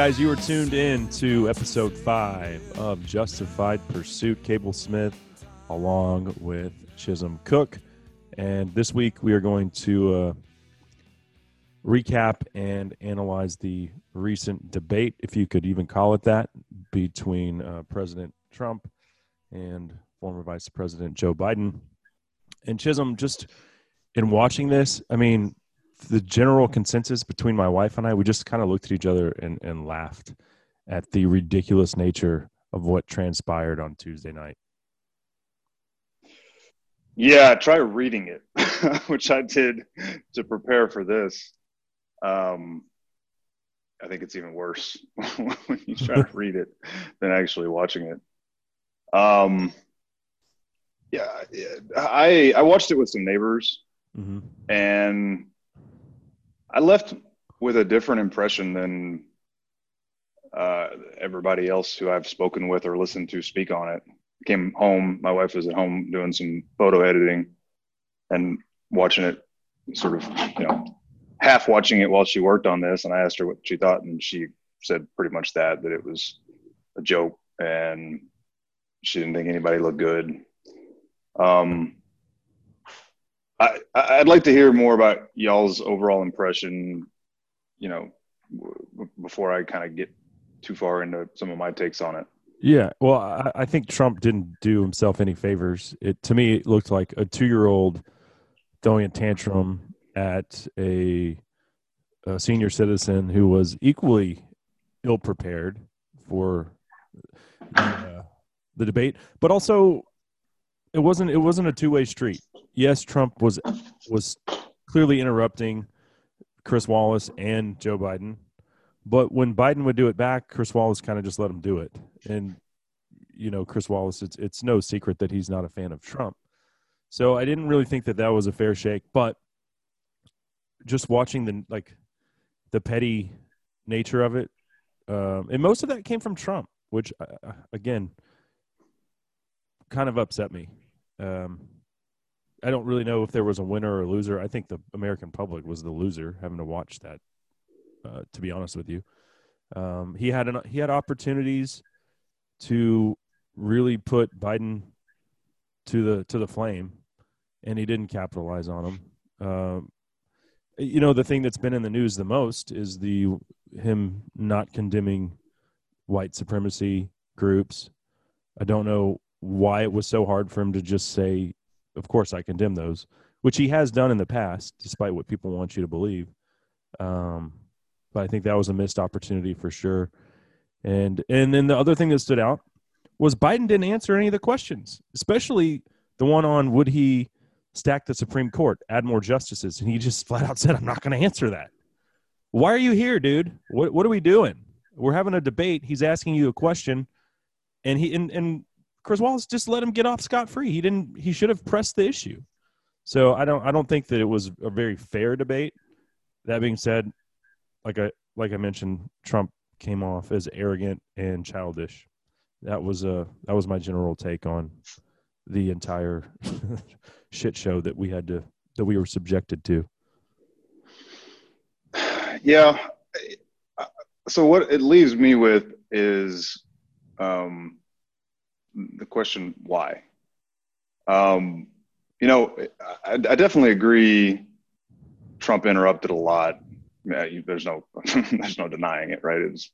Guys, you are tuned in to episode five of Justified Pursuit. Cable Smith, along with Chisholm Cook, and this week we are going to uh, recap and analyze the recent debate, if you could even call it that, between uh, President Trump and former Vice President Joe Biden. And Chisholm, just in watching this, I mean, the general consensus between my wife and I, we just kind of looked at each other and, and laughed at the ridiculous nature of what transpired on Tuesday night. Yeah, try reading it, which I did to prepare for this. Um, I think it's even worse when you try to read it than actually watching it. Um, yeah, I I watched it with some neighbors, mm-hmm. and I left with a different impression than uh, everybody else who I've spoken with or listened to speak on it. came home. My wife was at home doing some photo editing and watching it, sort of, you know, half watching it while she worked on this. And I asked her what she thought, and she said pretty much that that it was a joke and she didn't think anybody looked good. Um, I, I'd like to hear more about y'all's overall impression, you know, before I kind of get too far into some of my takes on it. Yeah, well, I, I, think Trump didn't do himself any favors. It to me, it looked like a two-year-old throwing a tantrum at a, a senior citizen who was equally ill-prepared for the, uh, the debate, but also it wasn't it wasn't a two-way street yes, Trump was was clearly interrupting Chris Wallace and Joe Biden, but when Biden would do it back, Chris Wallace kind of just let him do it. And you know, Chris Wallace, it's it's no secret that he's not a fan of Trump. So I didn't really think that that was a fair shake, but just watching the like the petty nature of it, um, and most of that came from Trump, which uh, again kind of upset me. Um, I don't really know if there was a winner or a loser. I think the American public was the loser having to watch that. Uh, to be honest with you, um, he had an, he had opportunities to really put Biden to the to the flame, and he didn't capitalize on them. Uh, you know, the thing that's been in the news the most is the him not condemning white supremacy groups. I don't know why it was so hard for him to just say of course I condemn those, which he has done in the past, despite what people want you to believe. Um, but I think that was a missed opportunity for sure. And and then the other thing that stood out was Biden didn't answer any of the questions, especially the one on would he stack the Supreme Court, add more justices, and he just flat out said, "I'm not going to answer that." Why are you here, dude? What what are we doing? We're having a debate. He's asking you a question, and he and, and Chris Wallace just let him get off scot free. He didn't. He should have pressed the issue. So I don't. I don't think that it was a very fair debate. That being said, like I like I mentioned, Trump came off as arrogant and childish. That was a that was my general take on the entire shit show that we had to that we were subjected to. Yeah. So what it leaves me with is um, the question why. Um, you know, I, I, definitely agree. Trump interrupted a lot. Yeah, you, there's no there's no denying it, right? It's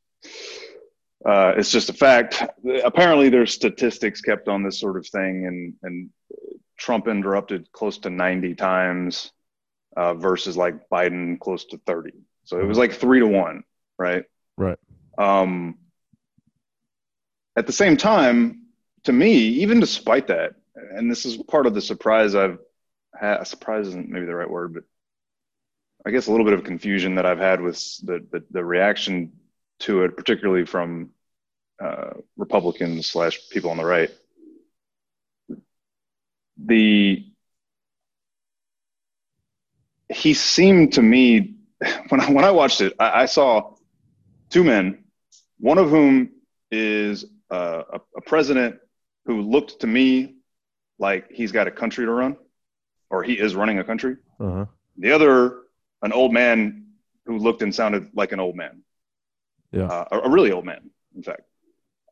uh, it's just a fact. Apparently, there's statistics kept on this sort of thing, and and Trump interrupted close to 90 times uh, versus like Biden close to 30. So it was like three to one, right? Right. Um, at the same time, to me, even despite that, and this is part of the surprise I've had, surprise isn't maybe the right word, but I guess a little bit of confusion that I've had with the, the, the reaction to it, particularly from uh, Republicans slash people on the right. The he seemed to me when I, when I watched it, I, I saw two men, one of whom is uh, a, a president who looked to me like he's got a country to run or he is running a country. Uh-huh. The other, an old man who looked and sounded like an old man. Yeah. Uh, a, a really old man, in fact.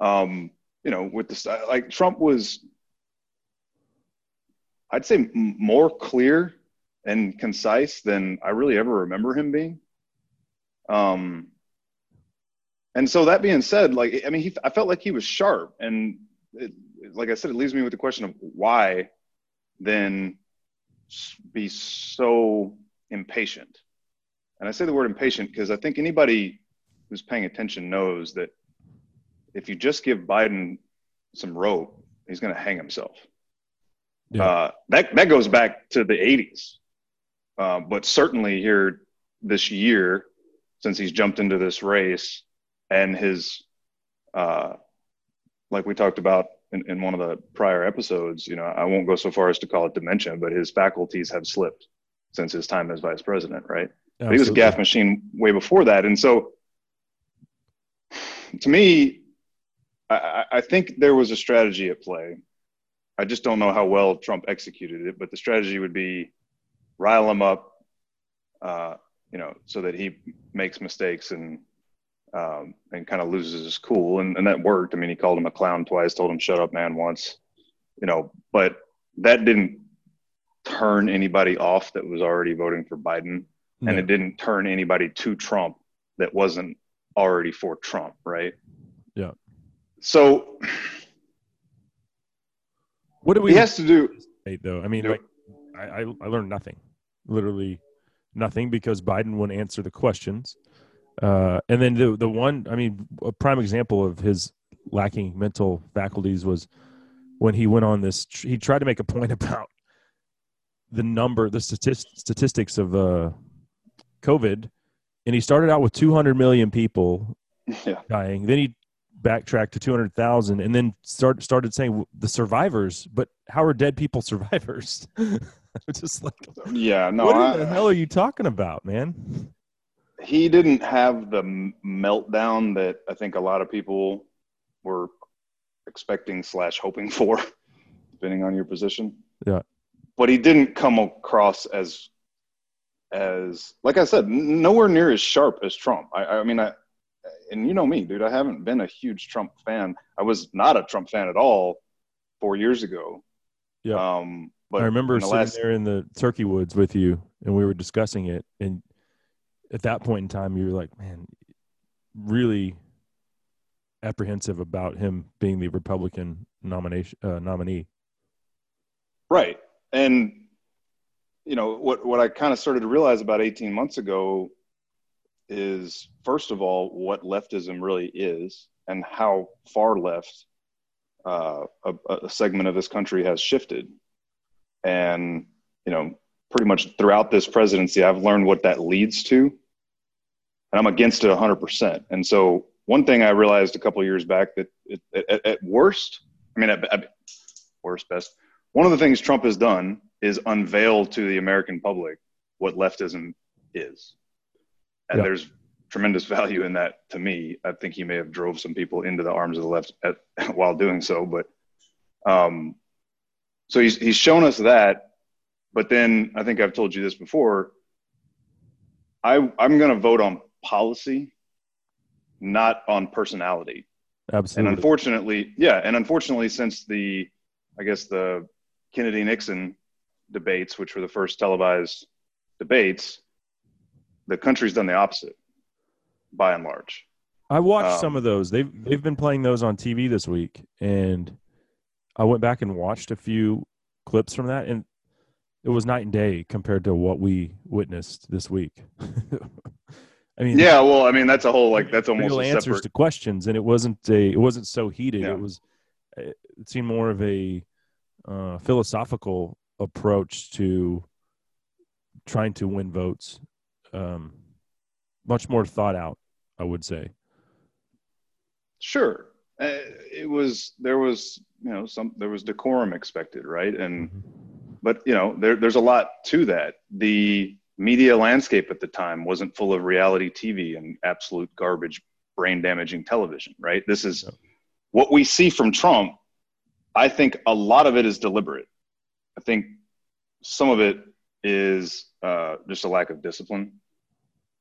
Um, you know, with this, like Trump was, I'd say m- more clear and concise than I really ever remember him being. Um, and so that being said, like, I mean, he, I felt like he was sharp and it, like I said, it leaves me with the question of why then be so impatient. And I say the word impatient because I think anybody who's paying attention knows that if you just give Biden some rope, he's going to hang himself. Yeah. Uh, that that goes back to the 80s, uh, but certainly here this year, since he's jumped into this race, and his, uh, like we talked about in, in one of the prior episodes, you know, I won't go so far as to call it dementia, but his faculties have slipped since his time as vice president, right? He was a gaffe machine way before that. And so to me, I, I, think there was a strategy at play. I just don't know how well Trump executed it, but the strategy would be rile him up, uh, you know, so that he makes mistakes and um, and kind of loses his cool. And, and that worked. I mean, he called him a clown twice, told him "shut up, man" once, you know, but that didn't turn anybody off that was already voting for Biden, no. and it didn't turn anybody to Trump that wasn't already for Trump, right? Yeah. So, what do we? He has to do. Though I mean, like, I, I learned nothing, literally nothing, because Biden wouldn't answer the questions. Uh, and then the the one, I mean, a prime example of his lacking mental faculties was when he went on this. He tried to make a point about the number, the statist, statistics of uh, COVID, and he started out with 200 million people yeah. dying. Then he backtracked to 200,000, and then start, started saying the survivors. But how are dead people survivors? just like, yeah, no. What I, the hell are you talking about, man? He didn't have the meltdown that I think a lot of people were expecting slash hoping for, depending on your position. Yeah. But he didn't come across as as like I said, nowhere near as sharp as Trump. I, I mean, I and you know me, dude. I haven't been a huge Trump fan. I was not a Trump fan at all four years ago. Yeah. Um, but I remember the sitting last... there in the turkey woods with you, and we were discussing it, and at that point in time, you were like, man, really apprehensive about him being the Republican nomination uh, nominee. Right, and you know what what I kind of started to realize about 18 months ago is first of all what leftism really is and how far left uh, a, a segment of this country has shifted, and you know pretty much throughout this presidency, I've learned what that leads to. And I'm against it 100%. And so, one thing I realized a couple years back that it, at, at, worst, I mean, at, at worst, best, one of the things Trump has done is unveil to the American public what leftism is. And yep. there's tremendous value in that to me. I think he may have drove some people into the arms of the left at, while doing so, but um, so he's he's shown us that but then I think I've told you this before. I I'm going to vote on policy, not on personality. Absolutely. And unfortunately, yeah, and unfortunately, since the I guess the Kennedy Nixon debates, which were the first televised debates, the country's done the opposite, by and large. I watched um, some of those. They've they've been playing those on TV this week, and I went back and watched a few clips from that, and it was night and day compared to what we witnessed this week. I mean, yeah, well, I mean, that's a whole like that's almost real answers separate... to questions, and it wasn't a it wasn't so heated. Yeah. It was it seemed more of a uh, philosophical approach to trying to win votes. Um, much more thought out, I would say. Sure, uh, it was there was you know some there was decorum expected, right? And mm-hmm but you know, there, there's a lot to that. The media landscape at the time wasn't full of reality TV and absolute garbage, brain damaging television, right? This is what we see from Trump. I think a lot of it is deliberate. I think some of it is uh, just a lack of discipline.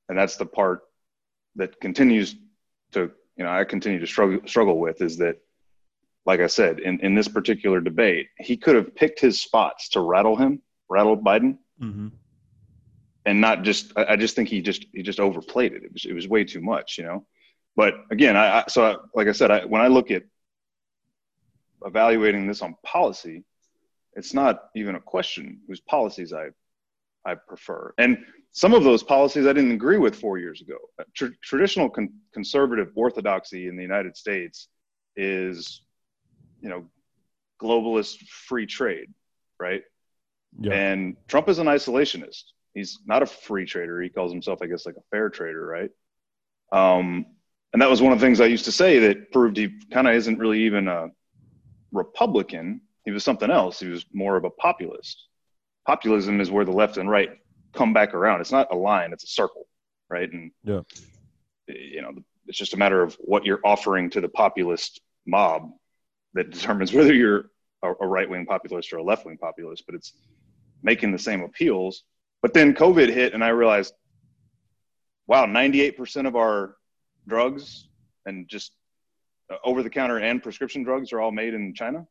And that's the part that continues to you know I continue to struggle struggle with is that, like I said, in in this particular debate, he could have picked his spots to rattle him, rattle Biden, mm-hmm. and not just. I, I just think he just he just overplayed it. It was it was way too much, you know. But again, I, I so I, like I said, I, when I look at evaluating this on policy, it's not even a question whose policies I I prefer. And some of those policies I didn't agree with four years ago. Tr- traditional con- conservative orthodoxy in the United States is, you know, globalist free trade, right? Yeah. And Trump is an isolationist. He's not a free trader. He calls himself, I guess, like a fair trader, right? Um, and that was one of the things I used to say that proved he kind of isn't really even a Republican. He was something else. He was more of a populist. Populism is where the left and right come back around. It's not a line; it's a circle, right? And yeah, you know, it's just a matter of what you're offering to the populist mob that determines whether you're a, a right wing populist or a left wing populist. But it's making the same appeals. But then COVID hit, and I realized, wow, 98% of our drugs and just uh, over the counter and prescription drugs are all made in China.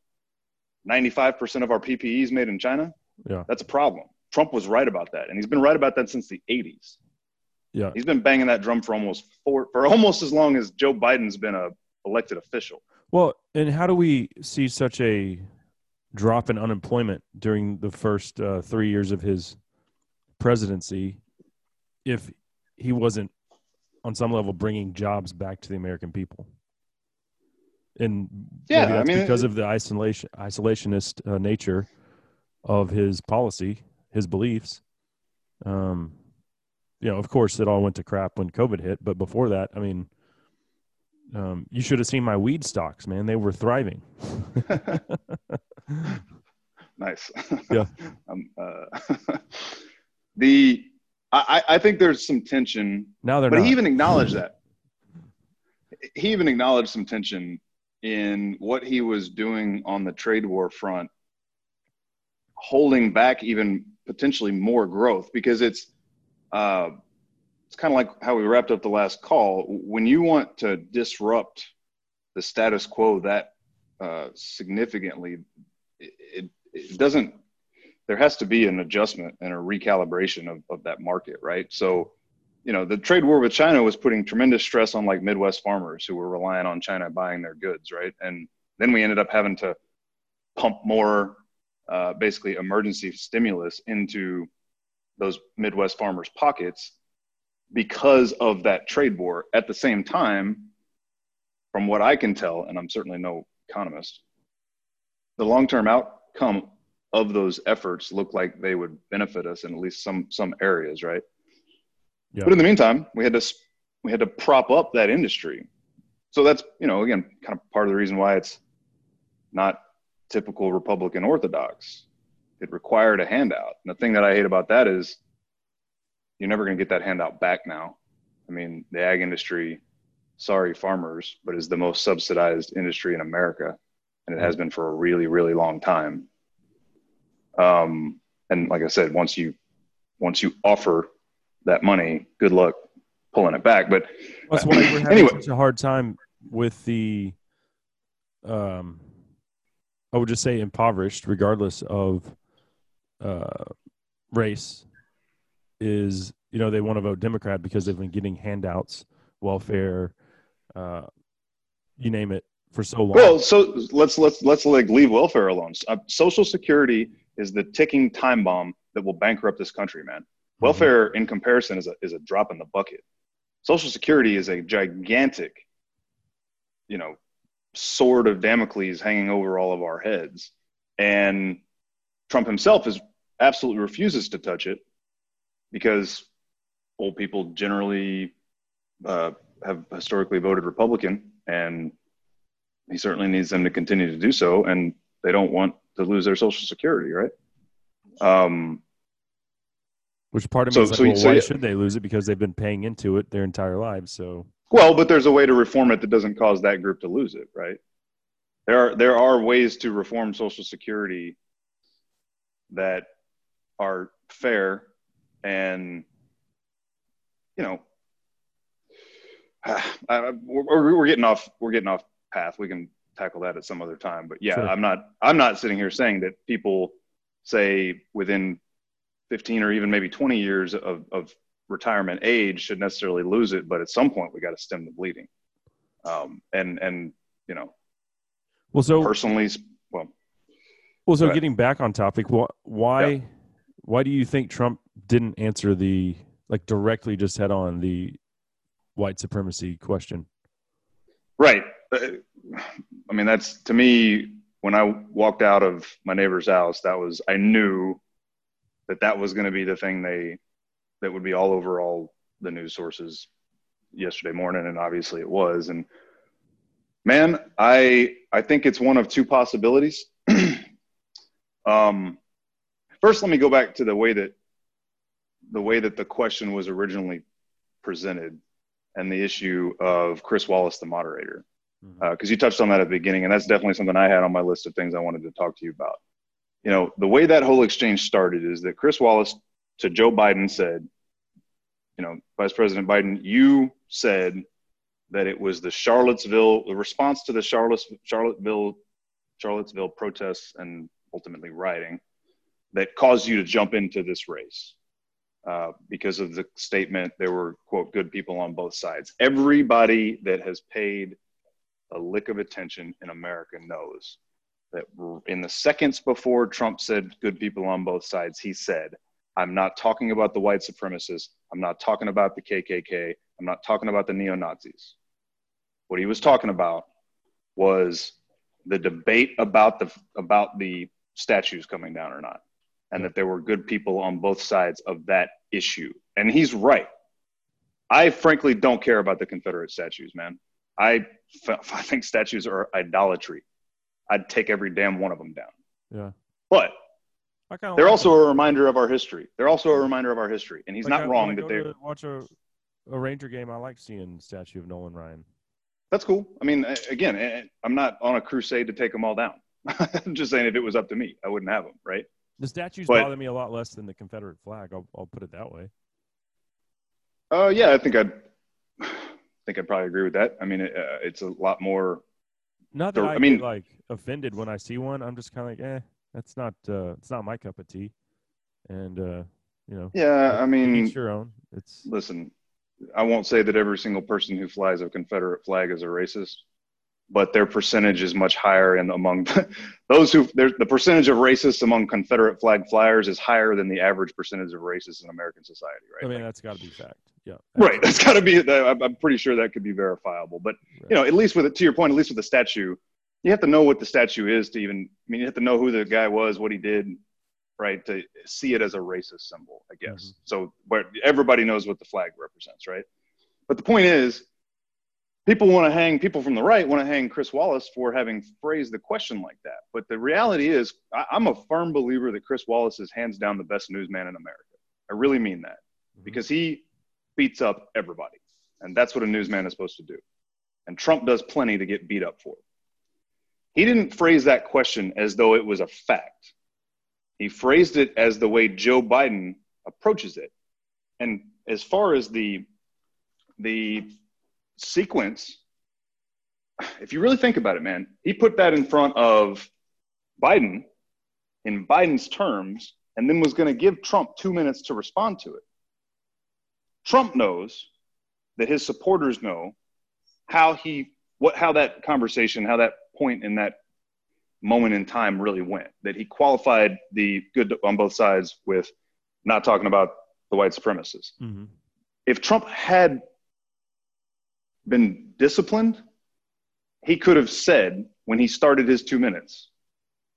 95% of our PPE is made in China. Yeah. That's a problem. Trump was right about that. And he's been right about that since the 80s. Yeah. He's been banging that drum for almost four, for almost as long as Joe Biden's been a elected official. Well, and how do we see such a drop in unemployment during the first uh, three years of his presidency if he wasn't on some level bringing jobs back to the American people. And yeah, I mean, because of the isolation isolationist uh, nature of his policy, his beliefs. Um, you know, of course, it all went to crap when COVID hit, but before that, I mean, um, you should have seen my weed stocks, man. They were thriving. nice. Yeah. um, uh, the I, I think there's some tension. Now they're but not. he even acknowledged that. He even acknowledged some tension in what he was doing on the trade war front, holding back even potentially more growth because it's uh, it's kind of like how we wrapped up the last call. When you want to disrupt the status quo that uh, significantly, it, it doesn't there has to be an adjustment and a recalibration of, of that market, right? So, you know, the trade war with China was putting tremendous stress on like Midwest farmers who were relying on China buying their goods, right? And then we ended up having to pump more, uh, basically, emergency stimulus into those Midwest farmers' pockets because of that trade war. At the same time, from what I can tell, and I'm certainly no economist, the long term outcome of those efforts look like they would benefit us in at least some some areas, right? Yeah. But in the meantime, we had to we had to prop up that industry. So that's you know again kind of part of the reason why it's not typical Republican orthodox. It required a handout. And the thing that I hate about that is you're never going to get that handout back now. I mean, the ag industry, sorry farmers, but is the most subsidized industry in America, and it has been for a really really long time. Um, and like I said, once you once you offer that money, good luck pulling it back. But that's why we're having anyway. such a hard time with the, um, I would just say impoverished, regardless of uh, race. Is you know they want to vote Democrat because they've been getting handouts, welfare, uh, you name it, for so long. Well, so let's let's let's like leave welfare alone. Uh, Social Security is the ticking time bomb that will bankrupt this country, man. Mm-hmm. Welfare, in comparison, is a is a drop in the bucket. Social Security is a gigantic, you know, sword of Damocles hanging over all of our heads, and Trump himself is absolutely refuses to touch it because old people generally uh, have historically voted Republican, and he certainly needs them to continue to do so. And they don't want to lose their social security, right? Um, Which part of me so, is like, so, well, so, why yeah. should they lose it? Because they've been paying into it their entire lives. So well, but there's a way to reform it that doesn't cause that group to lose it, right? There are there are ways to reform Social Security that are fair and you know I, we're, we're getting off we're getting off path. We can tackle that at some other time. But yeah, Sure. I'm not I'm not sitting here saying that people say within 15 or even maybe 20 years of, of retirement age should necessarily lose it, but at some point we got to stem the bleeding. Um, and and you know, Well, so personally, well, well, so getting back on topic, wh- why Yeah. Why do you think Trump didn't answer the like directly just head on the white supremacy question? Right. Uh, I mean, that's to me when I walked out of my neighbor's house. That was I knew that that was going to be the thing they that would be all over all the news sources yesterday morning, and obviously it was. And man, I I think it's one of two possibilities. um, first, let me go back to the way that the way that the question was originally presented and the issue of Chris Wallace, the moderator, mm-hmm. uh, because you touched on that at the beginning, and that's definitely something I had on my list of things I wanted to talk to you about. You know, the way that whole exchange started is that Chris Wallace to Joe Biden said, you know, Vice President Biden, you said that it was the Charlottesville, the response to the Charlotte, Charlottesville, Charlottesville protests and ultimately rioting that caused you to jump into this race uh, because of the statement there were quote good people on both sides. Everybody that has paid a lick of attention in america knows that in the seconds before trump said good people on both sides he said i'm not talking about the white supremacists. I'm not talking about the kkk i'm not talking about the neo-nazis. What he was talking about was the debate about the about the statues coming down or not and that there were good people on both sides of that issue. And he's right. I frankly don't care about the Confederate statues, man. I, f- I think statues are idolatry. I'd take every damn one of them down. Yeah, But I they're also a reminder of our history. They're also a reminder of our history. And he's Like, not I- wrong I that they're. watch a a Ranger game. I like seeing statue of Nolan Ryan. That's cool. I mean, again, I'm not on a crusade to take them all down. I'm just saying if it was up to me, I wouldn't have them, right? The statues But- bother me a lot less than the Confederate flag. I'll, I'll put it that way. Uh, yeah, I think I'd I think I'd probably agree with that. I mean, it, uh, it's a lot more Not that I, I mean- get like offended when I see one. I'm just kind of like, eh, that's not uh, it's not my cup of tea. And uh, you know, Yeah, I mean, each your own. It's listen, I won't say that every single person who flies a Confederate flag is a racist, but their percentage is much higher. And among those who, the percentage of racists among Confederate flag flyers is higher than the average percentage of racists in American society, right? I mean, Like, that's got to be fact. Yeah. right. That's got to be. I'm pretty sure that could be verifiable. But you know, at least with it, to your point, at least with the statue, you have to know what the statue is to even. I mean, you have to know who the guy was, what he did, right, to see it as a racist symbol, I guess. Mhm. So, but everybody knows what the flag represents, right? But the point is, people want to hang people from the right want to hang Chris Wallace for having phrased the question like that. But the reality is, I, I'm a firm believer that Chris Wallace is hands down the best newsman in America. I really mean that Mhm. because he beats up everybody. And that's what a newsman is supposed to do. And Trump does plenty to get beat up for. He didn't phrase that question as though it was a fact. He phrased it as the way Joe Biden approaches it. And as far as the the sequence, if you really think about it, man, he put that in front of Biden in Biden's terms and then was going to give Trump two minutes to respond to it. Trump knows that his supporters know how he what how that conversation, how that point in that moment in time really went. That he qualified the good on both sides with not talking about the white supremacists. Mhm. If Trump had been disciplined, he could have said when he started his two minutes,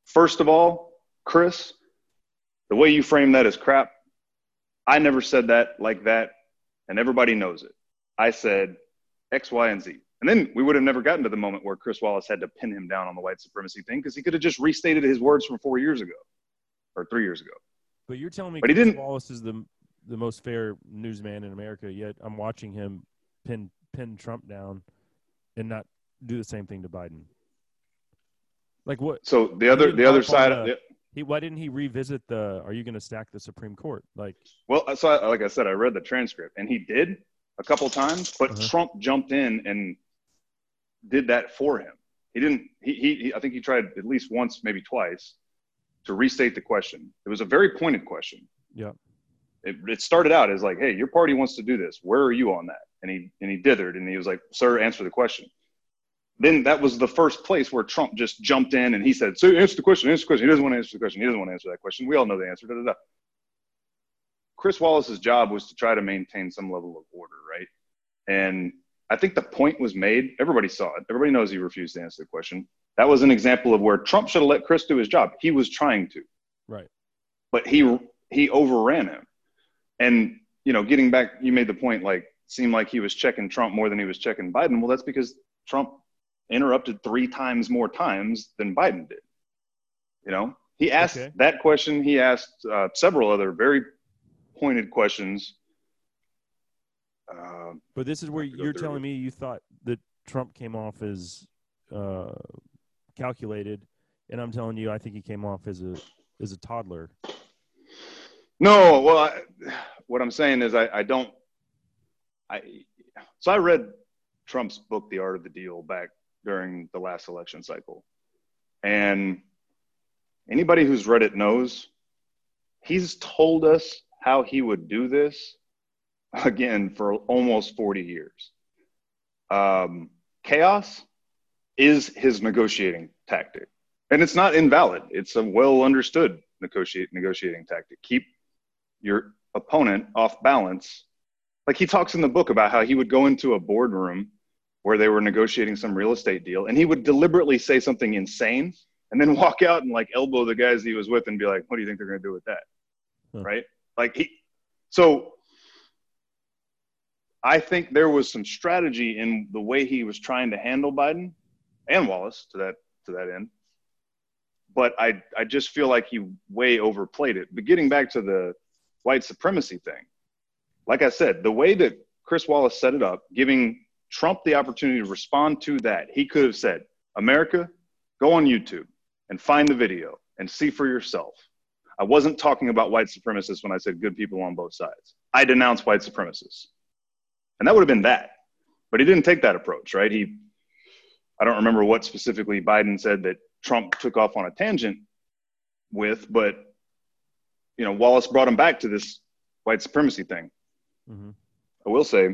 first of all, Chris, the way you frame that is crap. I never said that like that, and everybody knows it. I said X, Y, and Z. And then we would have never gotten to the moment where Chris Wallace had to pin him down on the white supremacy thing because he could have just restated his words from four years ago or three years ago. But you're telling me But he didn't- Wallace is the the most fair newsman in America. Yet I'm watching him pin pin Trump down and not do the same thing to Biden. Like what? So the other the other side, the- of He why didn't he revisit the? Are you going to stack the Supreme Court? Like well, so I, like I said, I read the transcript, and he did, a couple times, but Uh-huh. Trump jumped in and did that for him. He didn't. He, he, he. I think he tried at least once, maybe twice, to restate the question. It was a very pointed question. Yeah. It, it started out as like, "Hey, your party wants to do this. Where are you on that?" And he and he dithered, and he was like, "Sir, answer the question." Then that was the first place where Trump just jumped in and he said, "So answer the question. Answer the question." He doesn't want to answer the question. He doesn't want to answer that question. We all know the answer. Da, da, da. Chris Wallace's job was to try to maintain some level of order, right? And I think the point was made. Everybody saw it. Everybody knows he refused to answer the question. That was an example of where Trump should have let Chris do his job. He was trying to, Right. but he he overran him. And you know, getting back, you made the point like seemed like he was checking Trump more than he was checking Biden. Well, that's because Trump interrupted three times more times than Biden did. You know, he asked Okay. that question. He asked uh, several other very pointed questions. Uh, But this is where have to go you're telling me you thought that Trump came off as uh, calculated, and I'm telling you I think he came off as a as a toddler. No, well, I, what I'm saying is I, I don't. I so I read Trump's book, The Art of the Deal, back during the last election cycle, and anybody who's read it knows he's told us how he would do this again for almost 40 years. Um, chaos is his negotiating tactic, and it's not invalid. It's a well understood negotiate negotiating tactic. Keep your opponent off balance. Like he talks in the book about how he would go into a boardroom where they were negotiating some real estate deal and he would deliberately say something insane and then walk out and like elbow the guys he was with and be like, what do you think they're going to do with that? Right. Like he, so I think there was some strategy in the way he was trying to handle Biden and Wallace to that, to that end. But I, I just feel like he way overplayed it. But getting back to the, white supremacy thing. Like I said, the way that Chris Wallace set it up, giving Trump the opportunity to respond to that, he could have said, America, go on YouTube and find the video and see for yourself. I wasn't talking about white supremacists when I said good people on both sides. I denounce white supremacists. And that would have been that. But he didn't take that approach, right? He, I don't remember what specifically Biden said that Trump took off on a tangent with, but you know, Wallace brought him back to this white supremacy thing. hmm I will say,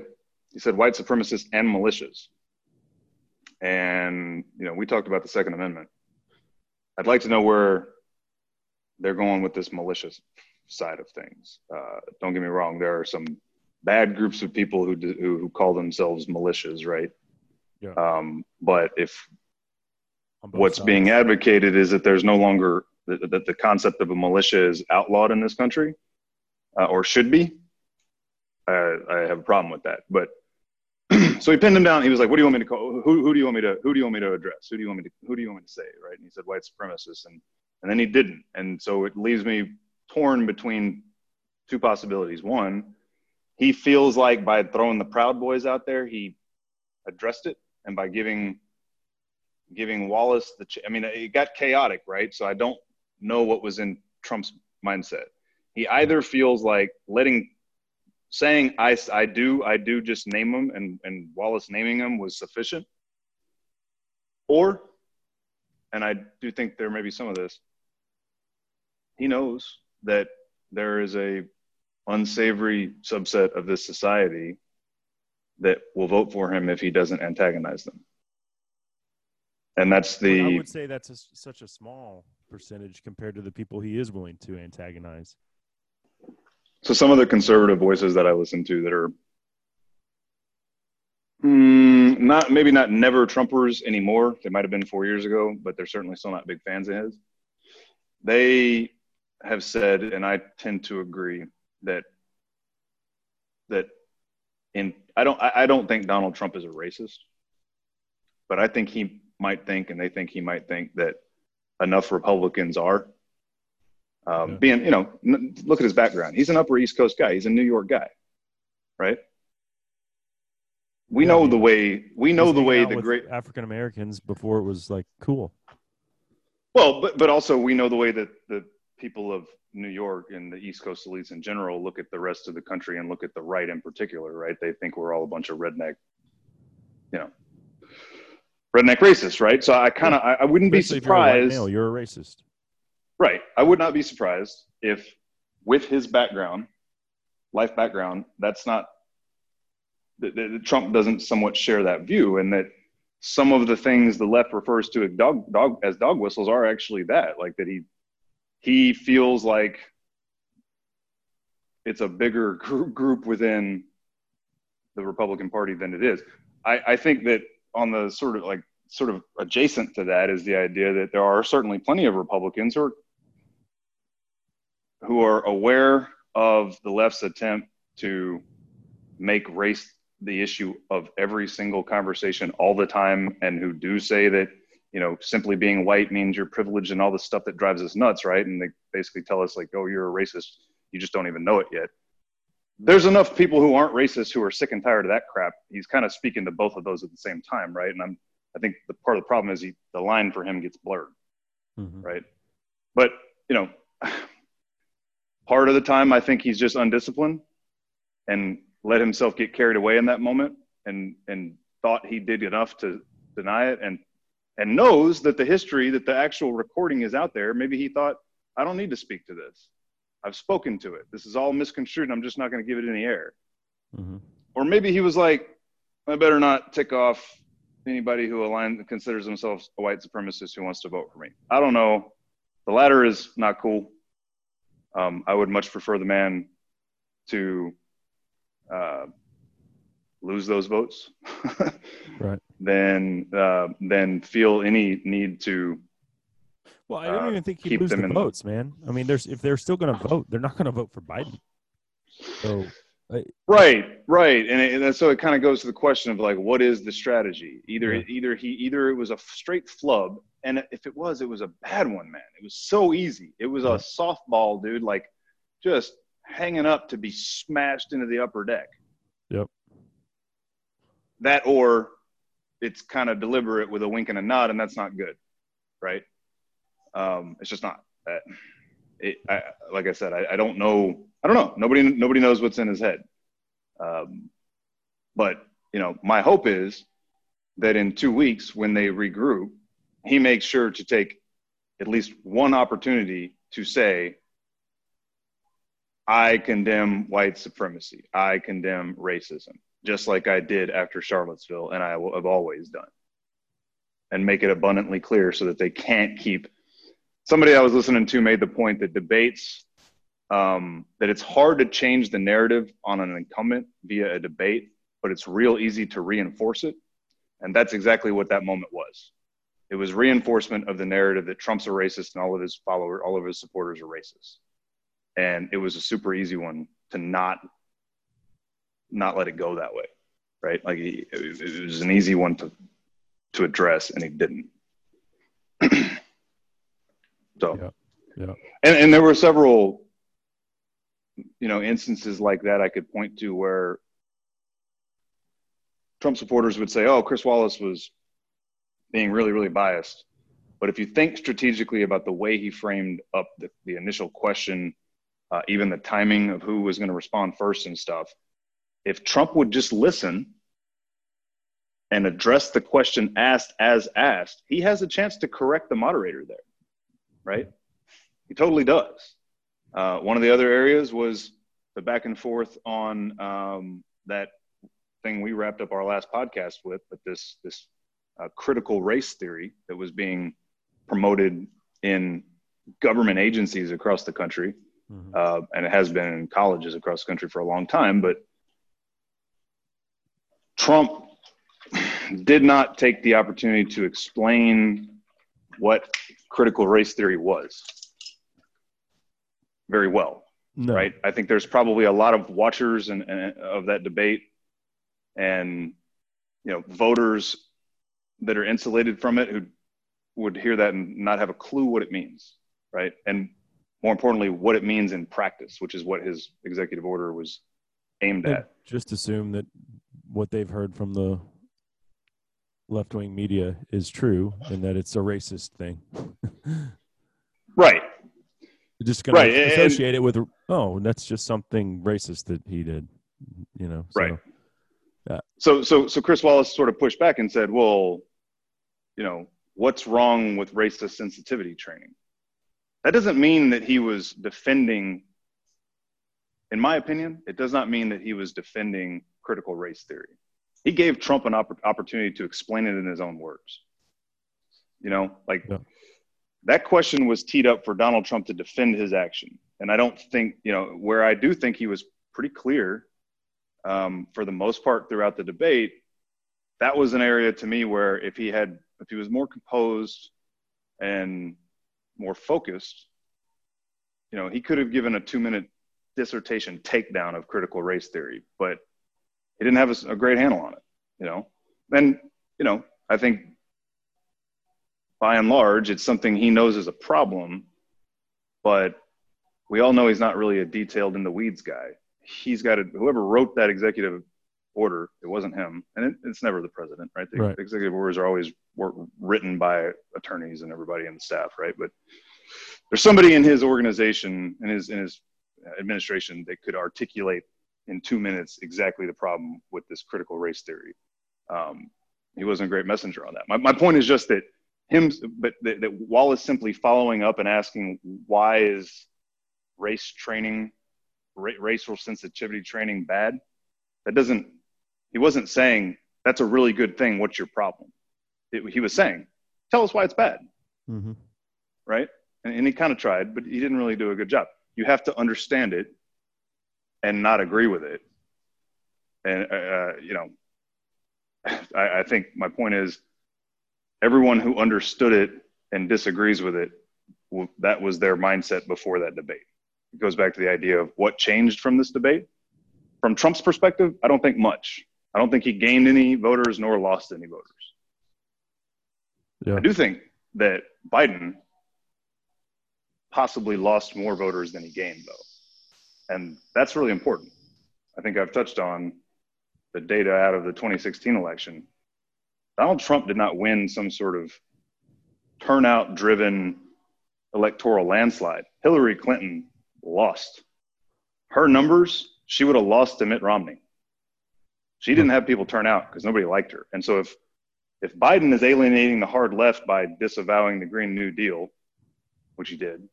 he said white supremacists and militias. And, you know, we talked about the Second Amendment. I'd like to know where they're going with this malicious side of things. Uh, don't get me wrong, there are some bad groups of people who, do, who, who call themselves militias, right? Yeah. Um, but if what's sides. being advocated is that there's no longer that, the concept of a militia is outlawed in this country uh, or should be. Uh, i have a problem with that but so he pinned him down. He was like what do you want me to call who, who do you want me to who do you want me to address? Who do you want me to who do you want me to say? Right? And he said white supremacists. And and then he didn't. And so it leaves me torn between two possibilities. One he feels like by throwing the proud boys out there he addressed it. And by giving giving Wallace the. Ch- I mean, it got chaotic, right? So I don't know what was in Trump's mindset. He either feels like letting, saying I, I do, I do, just name him, and and Wallace naming him was sufficient, or, and I do think there may be some of this. He knows that there is a unsavory subset of this society that will vote for him if he doesn't antagonize them and that's But I the would say that's a such a small percentage compared to the people he is willing to antagonize. so some of the conservative voices that i listen to that are mm, not maybe not never trumpers anymore they might have been four years ago but they're certainly still not big fans of his they have said and i tend to agree that that in i don't i I don't think donald trump is a racist but i think he might think and they think he might think that enough republicans are um, Yeah. being you know n- look at his background he's an upper east coast guy he's a new york guy right we Yeah, know the way we know the way the great African Americans before it was like cool. Well, but but also we know the way that the people of New York and the East Coast elites in general look at the rest of the country and look at the right in particular, right? They think we're all a bunch of redneck, you know, redneck racist, right? So I kind of I, I, wouldn't Especially be surprised. If you're, a you're a racist. Right. I would not be surprised if, with his background, life background, that's not that, Trump doesn't somewhat share that view, and that some of the things the left refers to as dog, dog as dog whistles are actually that, like that he he feels like it's a bigger group within the Republican Party than it is. I, I think that on the sort of like sort of adjacent to that is the idea that there are certainly plenty of Republicans who are who are aware of the left's attempt to make race the issue of every single conversation all the time and who do say that you know simply being white means you're privileged and all the stuff that drives us nuts right? And they basically tell us like oh you're a racist. You just don't even know it yet there's enough people who aren't racist who are sick and tired of that crap. He's kind of speaking to both of those at the same time right? And i'm i think the part of the problem is he the line for him gets blurred mm-hmm. right? But you know part of the time i think he's just undisciplined and let himself get carried away in that moment and and thought he did enough to deny it and and knows that the history that the actual recording is out there. Maybe he thought i don't need to speak to this i've spoken to it this is all misconstrued And i'm just not going to give it any air mm-hmm. or maybe he was like i better not tick off anybody who aligns considers themselves a white supremacist who wants to vote for me i don't know the latter is not cool um, i would much prefer the man to uh, lose those votes, right? Then uh, then feel any need to. Well, I don't uh, even think he lose the votes, man. I mean, there's if they're still going to vote, they're not going to vote for Biden. So. I, right, right, and, it, and so it kind of goes to the question of like, what is the strategy? Either, yeah. either he, either it was a straight flub, and if it was, it was a bad one, man. It was so easy. It was a softball, dude. Like, just hanging up to be smashed into the upper deck. Yep. That or it's kind of deliberate with a wink and a nod, and that's not good, right? Um, it's just not. That. It, I, like I said, I, I, don't know. I don't know. Nobody, nobody knows what's in his head. Um, but you know, my hope is that in two weeks, when they regroup, he makes sure to take at least one opportunity to say, I condemn white supremacy. I condemn racism, just like I did after Charlottesville, and I have always done. And make it abundantly clear so that they can't keep. Somebody I was listening to made the point that debates, um, that it's hard to change the narrative on an incumbent via a debate, but it's real easy to reinforce it. And that's exactly what that moment was. It was reinforcement of the narrative that Trump's a racist and all of his followers, all of his supporters are racist and it was a super easy one to not not let it go that way right like he, it was an easy one to to address and he didn't so yeah, yeah. And, and there were several you know instances like that i could point to where trump supporters would say oh chris wallace was being really really biased but if you think strategically about the way he framed up the, the initial question uh, even the timing of who was going to respond first and stuff. If Trump would just listen and address the question asked as asked, he has a chance to correct the moderator there, right? He totally does. Uh, one of the other areas was the back and forth on um, that thing we wrapped up our last podcast with, but this this uh, critical race theory that was being promoted in government agencies across the country mm-hmm. uh, and it has been in colleges across the country for a long time. But Trump did not take the opportunity to explain what critical race theory was very well. No. Right. I think there's probably a lot of watchers and, and of that debate and you know voters that are insulated from it who would hear that and not have a clue what it means right and more importantly, what it means in practice, which is what his executive order was aimed at. Just assume that what they've heard from the left wing media is true and that it's a racist thing. right. just going Right, to and- associate it with oh, that's just something racist that he did. You know, so, Right. so so so Chris Wallace sort of pushed back and said, "Well, you know, what's wrong with racist sensitivity training?" That doesn't mean that he was defending. In my opinion, it does not mean that he was defending critical race theory. He gave Trump an opp- opportunity to explain it in his own words. You know, like Yeah. that question was teed up for Donald Trump to defend his action. And I don't think, you know, where I do think he was pretty clear um, for the most part throughout the debate, that was an area to me where if he had, if he was more composed and more focused, you know, he could have given a two minute dissertation takedown of critical race theory, but he didn't have a great handle on it, you know? And, you know, I think by and large, it's something he knows is a problem, but we all know he's not really a detailed in the weeds guy. He's got to, whoever wrote that executive order, it wasn't him, and it, it's never the president, right? The Right. executive orders are always written by attorneys and everybody in the staff, right? But there's somebody in his organization, in his in his administration, that could articulate in two minutes exactly the problem with this critical race theory. Um, he wasn't a great messenger on that. My, my point is just that him, but that, that Wallace simply following up and asking why is race training, ra- racial sensitivity training bad? That doesn't. He wasn't saying that's a really good thing. What's your problem? It, he was saying, tell us why it's bad, hmm right? And, and he kind of tried, but he didn't really do a good job. You have to understand it and not agree with it. And uh, uh, you know, I, I think my point is, everyone who understood it and disagrees with it, w- that was their mindset before that debate. It goes back to the idea of what changed from this debate. From Trump's perspective, I don't think much. I don't think he gained any voters nor lost any voters. Yeah. I do think that Biden possibly lost more voters than he gained, though. And that's really important. I think I've touched on the data out of the 2016 election. Donald Trump did not win some sort of turnout driven electoral landslide. Hillary Clinton lost. Her numbers, she would have lost to Mitt Romney. She didn't have people turn out because nobody liked her. And so if if Biden is alienating the hard left by disavowing the Green New Deal, which he did,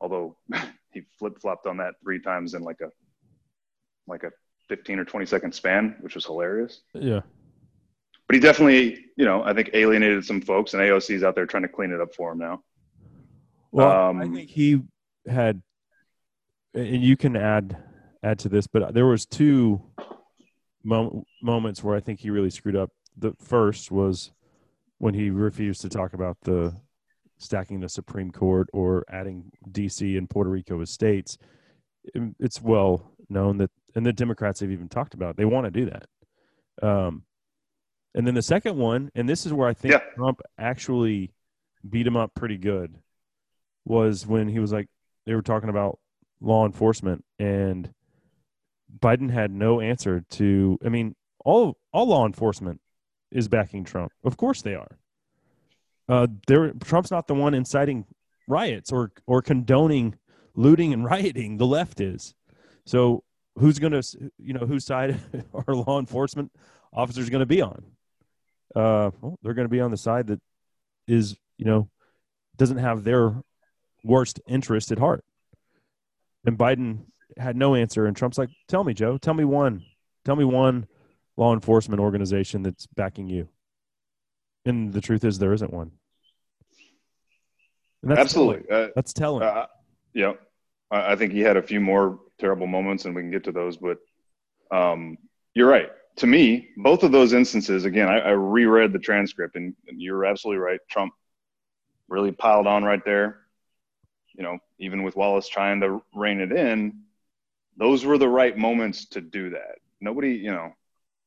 although he flip flopped on that three times in like a like a 15 or 20 second span, which was hilarious. Yeah. But he definitely, you know, I think alienated some folks, and AOC's out there trying to clean it up for him now. Well, I Um, think he had, and you can add add to this, but there was two mom- moments where I think he really screwed up. The first was when he refused to talk about the stacking the Supreme Court or adding D.C. and Puerto Rico as states, it's well known that, and the Democrats have even talked about it, they want to do that. Um, and then the second one, and this is where I think Yeah. Trump actually beat him up pretty good, was when he was like, they were talking about law enforcement, and Biden had no answer to. I mean, all all law enforcement is backing Trump. Of course they are. Uh, there, Trump's not the one inciting riots or or condoning looting and rioting. The left is. So who's going to, you know, whose side are law enforcement officers going to be on? Uh, well, they're going to be on the side that is, you know, doesn't have their worst interest at heart. And Biden had no answer, and Trump's like, "Tell me, Joe. Tell me one. Tell me one law enforcement organization that's backing you." And the truth is, there isn't one. That's Absolutely. telling. Uh, That's telling. Uh, yeah, I I think he had a few more terrible moments, and we can get to those. But um, you're right. To me, both of those instances, again, I, I reread the transcript, and, and you're absolutely right. Trump really piled on right there. You know, even with Wallace trying to rein it in, those were the right moments to do that. Nobody, you know,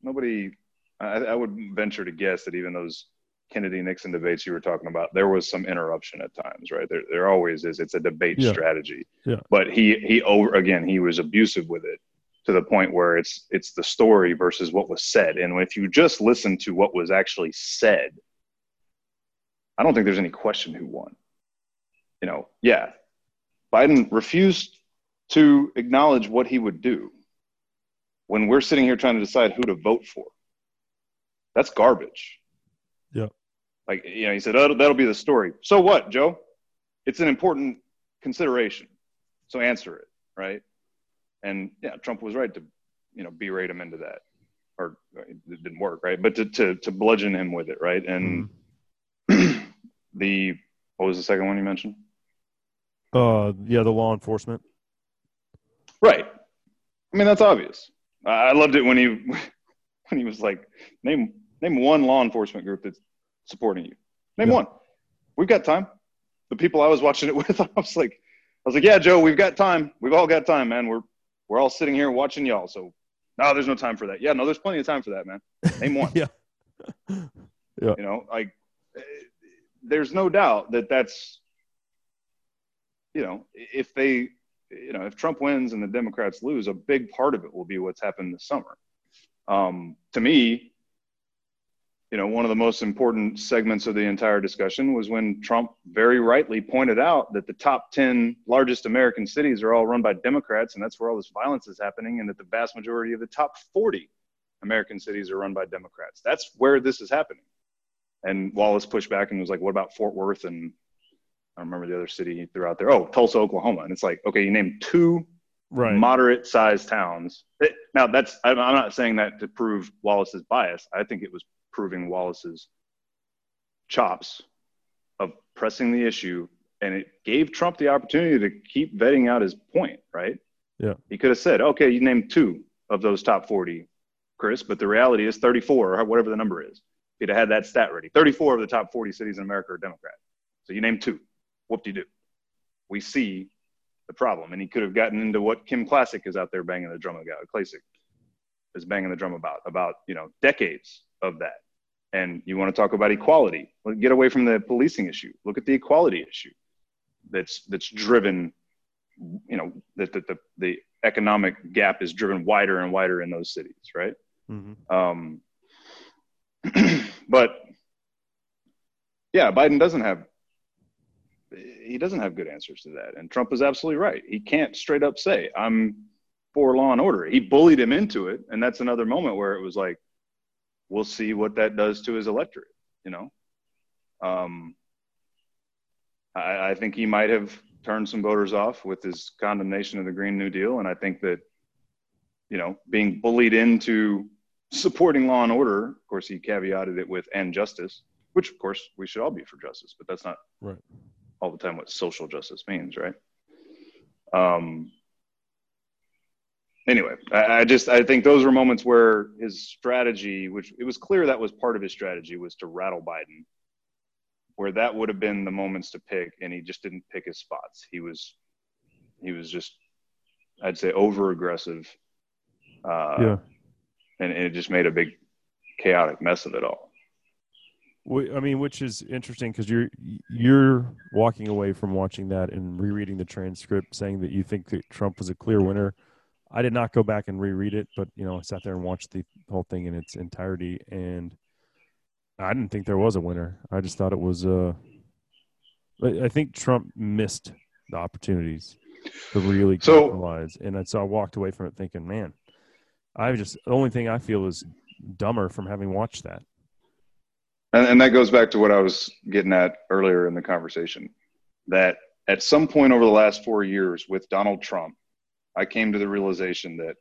nobody. I, I would venture to guess that even those Kennedy Nixon debates you were talking about, there was some interruption at times, right? There, there always is. It's a debate Yeah. strategy. Yeah. But he, he over again, he was abusive with it to the point where it's, it's the story versus what was said. And if you just listen to what was actually said, I don't think there's any question who won. You know, yeah, Biden refused to acknowledge what he would do when we're sitting here trying to decide who to vote for. That's garbage. Like, you know, he said, that'll, that'll be the story. So what, Joe? It's an important consideration. So answer it, right? And yeah, Trump was right to, you know, berate him into that. Or it didn't work, right? But to, to, to bludgeon him with it, right? And mm. the, what was the second one you mentioned? Uh, yeah, the law enforcement. Right. I mean, that's obvious. I loved it when he when he was like, name name one law enforcement group that's supporting you. Name yeah. one. We've got time. The people I was watching it with, I was like, I was like, yeah, Joe, we've got time. We've all got time, man. We're we're all sitting here watching y'all. So, no, there's no time for that. Yeah, no, there's plenty of time for that, man. Name one. yeah. yeah. You know, like, there's no doubt that that's, you know, if they you know, if Trump wins and the Democrats lose, a big part of it will be what's happened this summer. Um, to me, you know, one of the most important segments of the entire discussion was when Trump very rightly pointed out that the top 10 largest American cities are all run by Democrats, and that's where all this violence is happening, and that the vast majority of the top 40 American cities are run by Democrats. That's where this is happening. And Wallace pushed back and was like, what about Fort Worth and I don't remember the other city he threw out there. Oh, Tulsa, Oklahoma. And it's like, okay, you named two right. moderate sized towns. Now, that's, I'm not saying that to prove Wallace's bias. I think it was proving Wallace's chops of pressing the issue. And it gave Trump the opportunity to keep vetting out his point, right? Yeah. He could have said, okay, you named two of those top 40, Chris, but the reality is 34 or whatever the number is. He'd have had that stat ready. 34 of the top 40 cities in America are Democrat. So you named two whoop de doo. We see the problem. And he could have gotten into what Kim Klacik is out there banging the drum about. Klacik is banging the drum about, about, you know, decades of that. And you want to talk about equality. Get away from the policing issue. Look at the equality issue that's that's driven, you know, that the, the, the economic gap is driven wider and wider in those cities, right? Mm-hmm. Um, but yeah, Biden doesn't have he doesn't have good answers to that. And Trump is absolutely right. He can't straight up say, I'm for law and order. He bullied him into it. And that's another moment where it was like, we'll see what that does to his electorate, you know? Um, I, I think he might have turned some voters off with his condemnation of the Green New Deal. And I think that, you know, being bullied into supporting law and order, of course, he caveated it with and justice, which of course we should all be for justice, but that's not right all the time what social justice means, right? Um, anyway, I, I, just I think those were moments where his strategy, which it was clear that was part of his strategy, was to rattle Biden. Where that would have been the moments to pick, and he just didn't pick his spots. He was, he was just, I'd say, over aggressive. Uh, yeah, and, and it just made a big chaotic mess of it all. I mean, which is interesting because you're you're walking away from watching that and rereading the transcript, saying that you think that Trump was a clear winner. I did not go back and reread it, but you know, I sat there and watched the whole thing in its entirety, and I didn't think there was a winner. I just thought it was. Uh, I think Trump missed the opportunities to really capitalize, so, and so I walked away from it thinking, man, I just the only thing I feel is dumber from having watched that. And, and that goes back to what I was getting at earlier in the conversation that at some point over the last four years with Donald Trump, I came to the realization that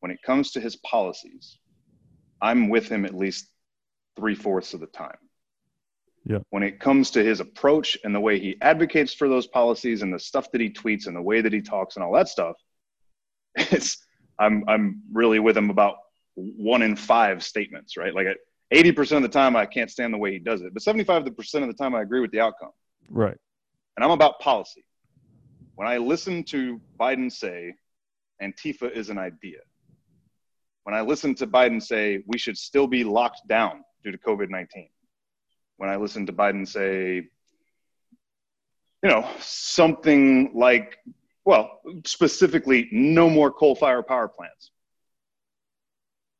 when it comes to his policies, I'm with him at least three fourths of the time. Yeah. When it comes to his approach and the way he advocates for those policies and the stuff that he tweets and the way that he talks and all that stuff, it's I'm I'm really with him about one in five statements, right? Like 80% of the time I can't stand the way he does it, but 75% of the time I agree with the outcome. Right. And I'm about policy. When I listen to Biden say Antifa is an idea, when I listen to Biden say we should still be locked down due to COVID 19, when I listen to Biden say, you know, something like, well, specifically, no more coal fired power plants.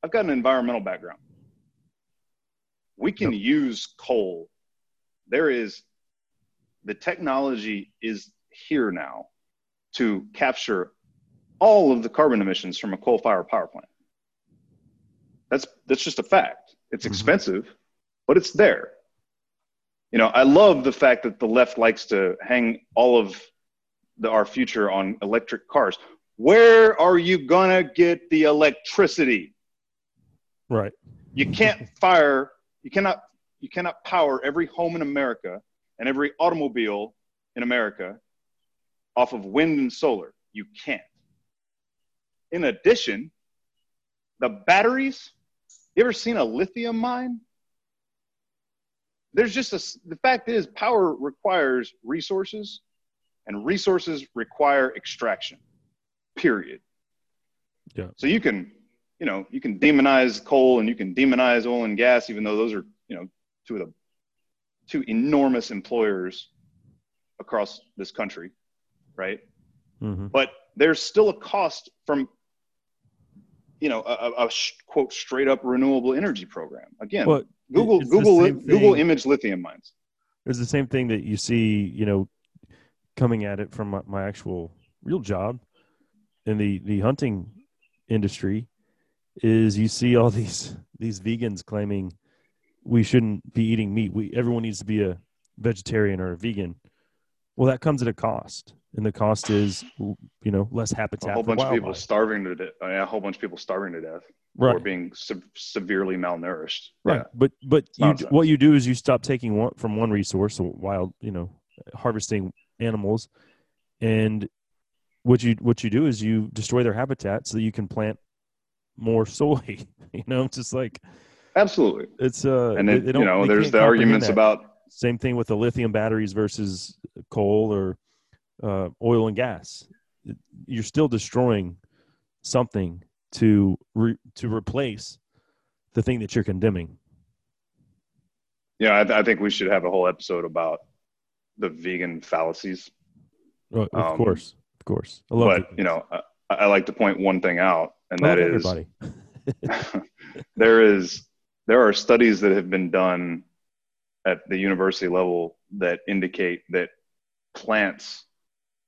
I've got an environmental background. We can yep. use coal. There is the technology is here now to capture all of the carbon emissions from a coal-fired power plant. That's that's just a fact. It's Mhm. expensive, but it's there. You know, I love the fact that the left likes to hang all of the, our future on electric cars. Where are you gonna get the electricity? Right. You can't fire, you cannot, you cannot power every home in America and every automobile in America off of wind and solar. You can't. In addition, the batteries, you ever seen a lithium mine? There's just a, the fact is, power requires resources, and resources require extraction, period. Yeah. So you can, you know, you can demonize coal and you can demonize oil and gas, even though those are, you know, two of the two enormous employers across this country, right? hmm But there's still a cost from, you know, a, a- quote straight up renewable energy program. Again, But Google Google Google image lithium mines. It's the same thing that you see, you know, coming at it from my, my actual real job in the the hunting industry is you see all these these vegans claiming we shouldn't be eating meat. We everyone needs to be a vegetarian or a vegan. Well, that comes at a cost, and the cost is you know less habitat. A whole for bunch of people starving to death. A whole bunch of people starving to death right? or being se- severely malnourished. Right. Yeah. But but you, what you do is you stop taking one from one resource, so wild, you know, harvesting animals, and what you what you do is you destroy their habitat so that you can plant more soy. you know, it's just like Absolutely. it's uh, And they- they you don't- know, there's the arguments that. about same thing with the lithium batteries versus coal or uh, oil and gas. You're still destroying something to re- to replace the thing that you're condemning. Yeah, I, th- I think we should have a whole episode about the vegan fallacies. Of Um, course, of course. I love But you know, I, I like to point one thing out, and that is everybody. there is there are studies that have been done at the university level that indicate that plants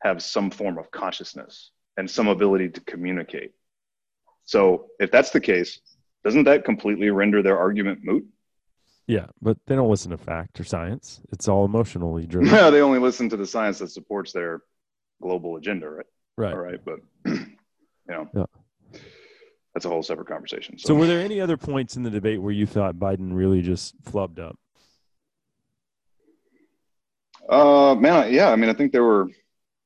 have some form of consciousness and some ability to communicate. So, if that's the case, doesn't that completely render their argument moot? Yeah, but they don't listen to fact or science. It's all emotionally driven. No, they only listen to the science that supports their global agenda, right? right. All right, but you know, Yeah. that's a whole separate conversation. So, were there any other points in the debate where you thought Biden really just flubbed up? Uh, man, yeah. I mean, I think there were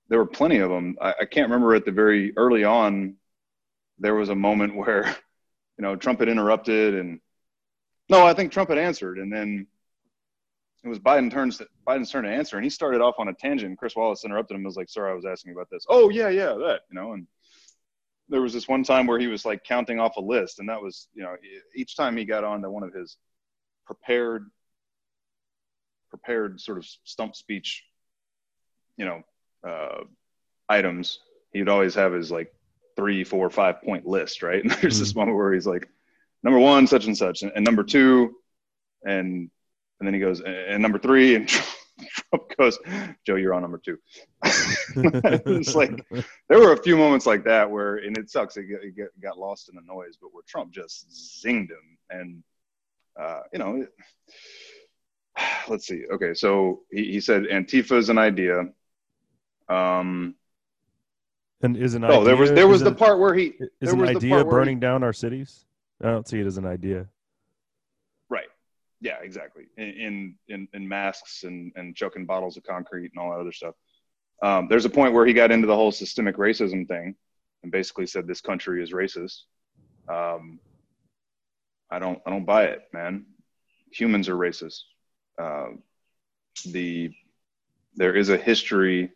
there were plenty of them. I, I can't remember at the very early on. There was a moment where, you know, Trump had interrupted, and no, I think Trump had answered, and then it was Biden turns Biden's turn to answer, and he started off on a tangent. Chris Wallace interrupted him. and Was like, "Sir, I was asking about this." Oh yeah, yeah, that you know, and there was this one time where he was like counting off a list, and that was you know each time he got on to one of his prepared prepared sort of stump speech, you know, uh, items, he'd always have his like three, four, five point list, right? And there's this moment where he's like, number one, such and such, and, and number two, and and then he goes, and number three, and Trump goes, Joe, you're on number two. it's like there were a few moments like that where, and it sucks, it, got- it got lost in the noise, but where Trump just zinged him, and uh, you know. It, let's see. Okay, so he, he said Antifa is an idea. Um, and is an oh, there was there was the part where he Is there an was idea where he- burning down our cities? I don't see it as an idea. right, yeah, exactly. In in in, in masks and and choking bottles of concrete and all that other stuff. Um, there's a point where he got into the whole systemic racism thing and basically said this country is racist. Um, I don't I don't buy it, man. Humans are racist. Uh, the there is a history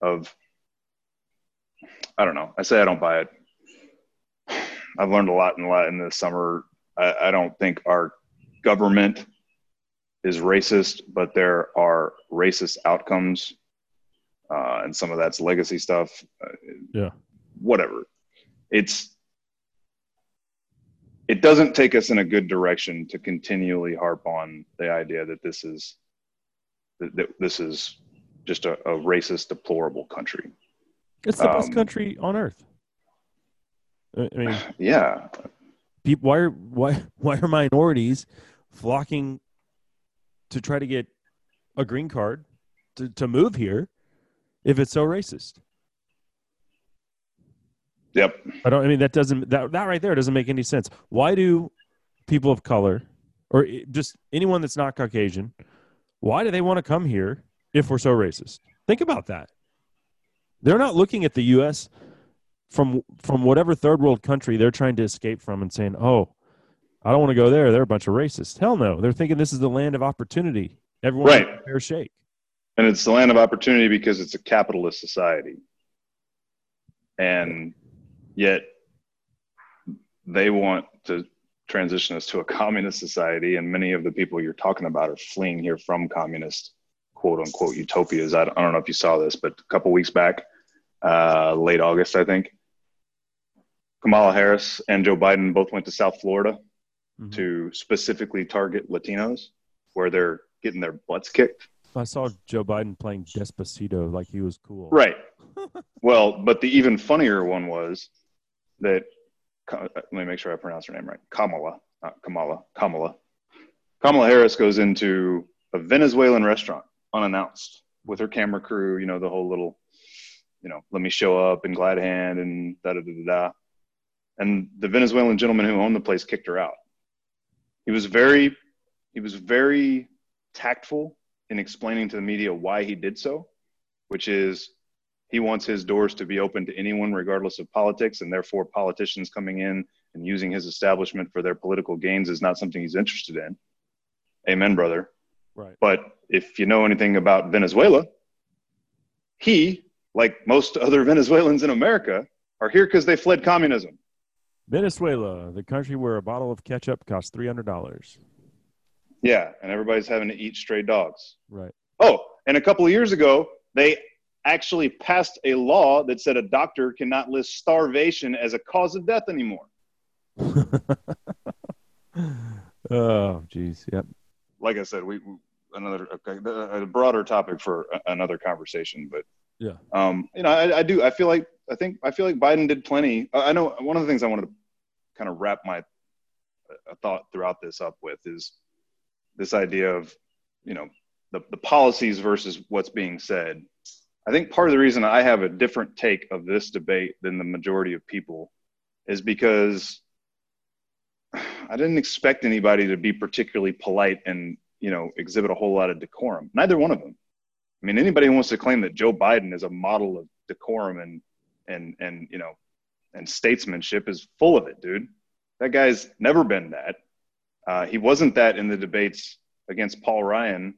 of I don't know. I say I don't buy it. I've learned a lot in a lot in this summer. I, I don't think our government is racist, but there are racist outcomes, uh, and some of that's legacy stuff. Uh, Yeah. Whatever. It's it doesn't take us in a good direction to continually harp on the idea that this is that this is just a, a racist, deplorable country. It's the best Um, country on earth. I I mean, Yeah, people, why are why why are minorities flocking to try to get a green card to, to move here if it's so racist? yep. I don't. I mean, that doesn't that that right there doesn't make any sense. Why do people of color, or just anyone that's not Caucasian, why do they want to come here if we're so racist? Think about that. They're not looking at the U.S. from from whatever third world country they're trying to escape from and saying, "Oh, I don't want to go there. They're a bunch of racists." Hell no. They're thinking this is the land of opportunity. Everyone Right. a fair shake. And it's the land of opportunity because it's a capitalist society. And yet they want to transition us to a communist society. And many of the people you're talking about are fleeing here from communist, quote unquote, utopias. I don't, I don't know if you saw this, but a couple weeks back, uh, late August, I think, Kamala Harris and Joe Biden both went to South Florida Mhm. to specifically target Latinos where they're getting their butts kicked. I saw Joe Biden playing Despacito like he was cool. Right. well, but the even funnier one was that. Let me make sure I pronounce her name right. Kamala, not Kamala. Kamala. Kamala Harris goes into a Venezuelan restaurant unannounced with her camera crew. You know the whole little, you know, let me show up and glad hand and da da da da. And the Venezuelan gentleman who owned the place kicked her out. He was very, he was very tactful in explaining to the media why he did so, which is he wants his doors to be open to anyone regardless of politics and therefore politicians coming in and using his establishment for their political gains is not something he's interested in amen brother Right. but if you know anything about venezuela he like most other venezuelans in america are here because they fled communism Venezuela, the country where a bottle of ketchup costs three hundred dollars. yeah and everybody's having to eat stray dogs Right. Oh, and a couple of years ago, they actually passed a law that said a doctor cannot list starvation as a cause of death anymore. oh, jeez. Yep. Like I said, we another a broader topic for another conversation, but Yeah. um, you know, I, I do. I feel like I think I feel like Biden did plenty. I I know one of the things I wanted to kind of wrap my thought throughout this up with is this idea of you know the, the policies versus what's being said. I think part of the reason I have a different take of this debate than the majority of people is because I didn't expect anybody to be particularly polite and you know exhibit a whole lot of decorum. Neither one of them. I mean, anybody who wants to claim that Joe Biden is a model of decorum and and and you know and statesmanship is full of it, dude. That guy's never been that. Uh, he wasn't that in the debates against Paul Ryan,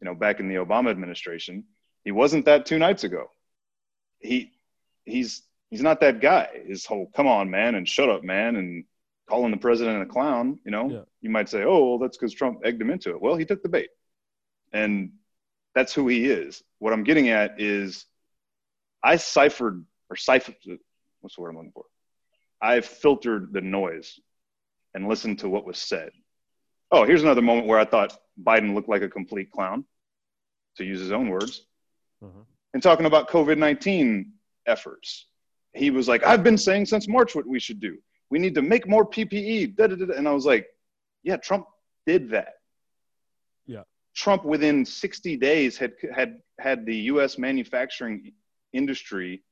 you know, back in the Obama administration. He wasn't that two nights ago. He he's he's not that guy. His whole "come on, man" and "shut up, man" and calling the president a clown. You know, Yeah. you might say, "Oh, well, that's because Trump egged him into it." Well, he took the bait, and that's who he is. What I'm getting at is, I ciphered or ciphered. What's the word I'm looking for? I filtered the noise and listened to what was said. Oh, here's another moment where I thought Biden looked like a complete clown, to use his own words Uh-huh. and talking about COVID 19 efforts. He was like, I've been saying since March what we should do. We need to make more PPE. Da, da, da. And I was like, yeah, Trump did that. Yeah. Trump within 60 days had had had the US manufacturing industry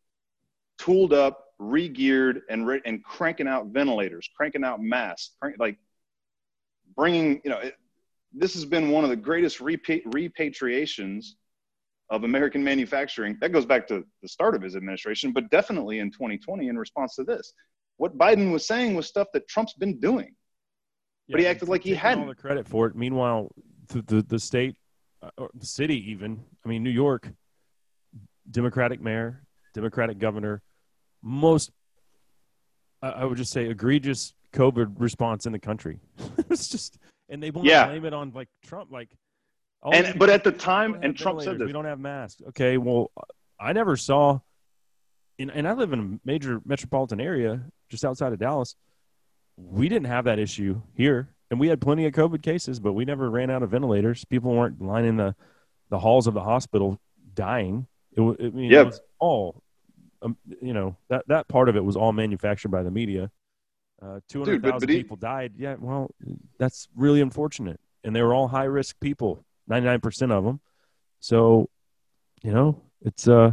tooled up, re-geared and re- and cranking out ventilators, cranking out masks, crank, like bringing, you know, it, this has been one of the greatest repa- repatriations of American manufacturing. That goes back to the start of his administration, but definitely in 2020 in response to this. What Biden was saying was stuff that Trump's been doing. But he acted like he hadn't. All the credit for it. Meanwhile, the the, the state, uh, or the city, even I mean, New York, Democratic mayor, Democratic governor, most I I would just say egregious COVID response in the country. it's just, and they want Yeah. to blame it on like Trump, like. oh, And but at the time, and Trump said this. we don't have masks. Okay, well, I never saw, and, and I live in a major metropolitan area just outside of Dallas. We didn't have that issue here, and we had plenty of COVID cases, but we never ran out of ventilators. People weren't lining the the halls of the hospital dying. It, wa- I mean, Yeah. it was all um, you know that that part of it was all manufactured by the media. Uh, Two hundred thousand people died. Yeah, well, that's really unfortunate, and they were all high risk people. Ninety nine percent of them. So, you know, it's uh,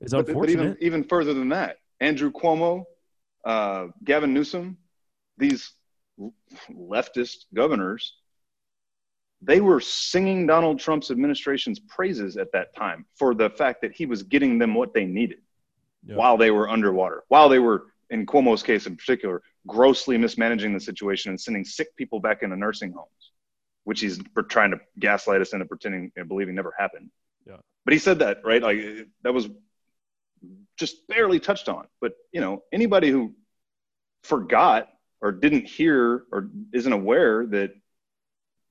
it's but, unfortunate. But even even further than that, Andrew Cuomo, uh, Gavin Newsom, these leftist governors, they were singing Donald Trump's administration's praises at that time for the fact that he was getting them what they needed yeah. while they were underwater, while they were, in Cuomo's case in particular, grossly mismanaging the situation and sending sick people back into nursing homes, which he's trying to gaslight us into pretending and believing never happened. Yeah. But he said that, right? Like that was just barely touched on. But, you know, anybody who forgot or didn't hear or isn't aware that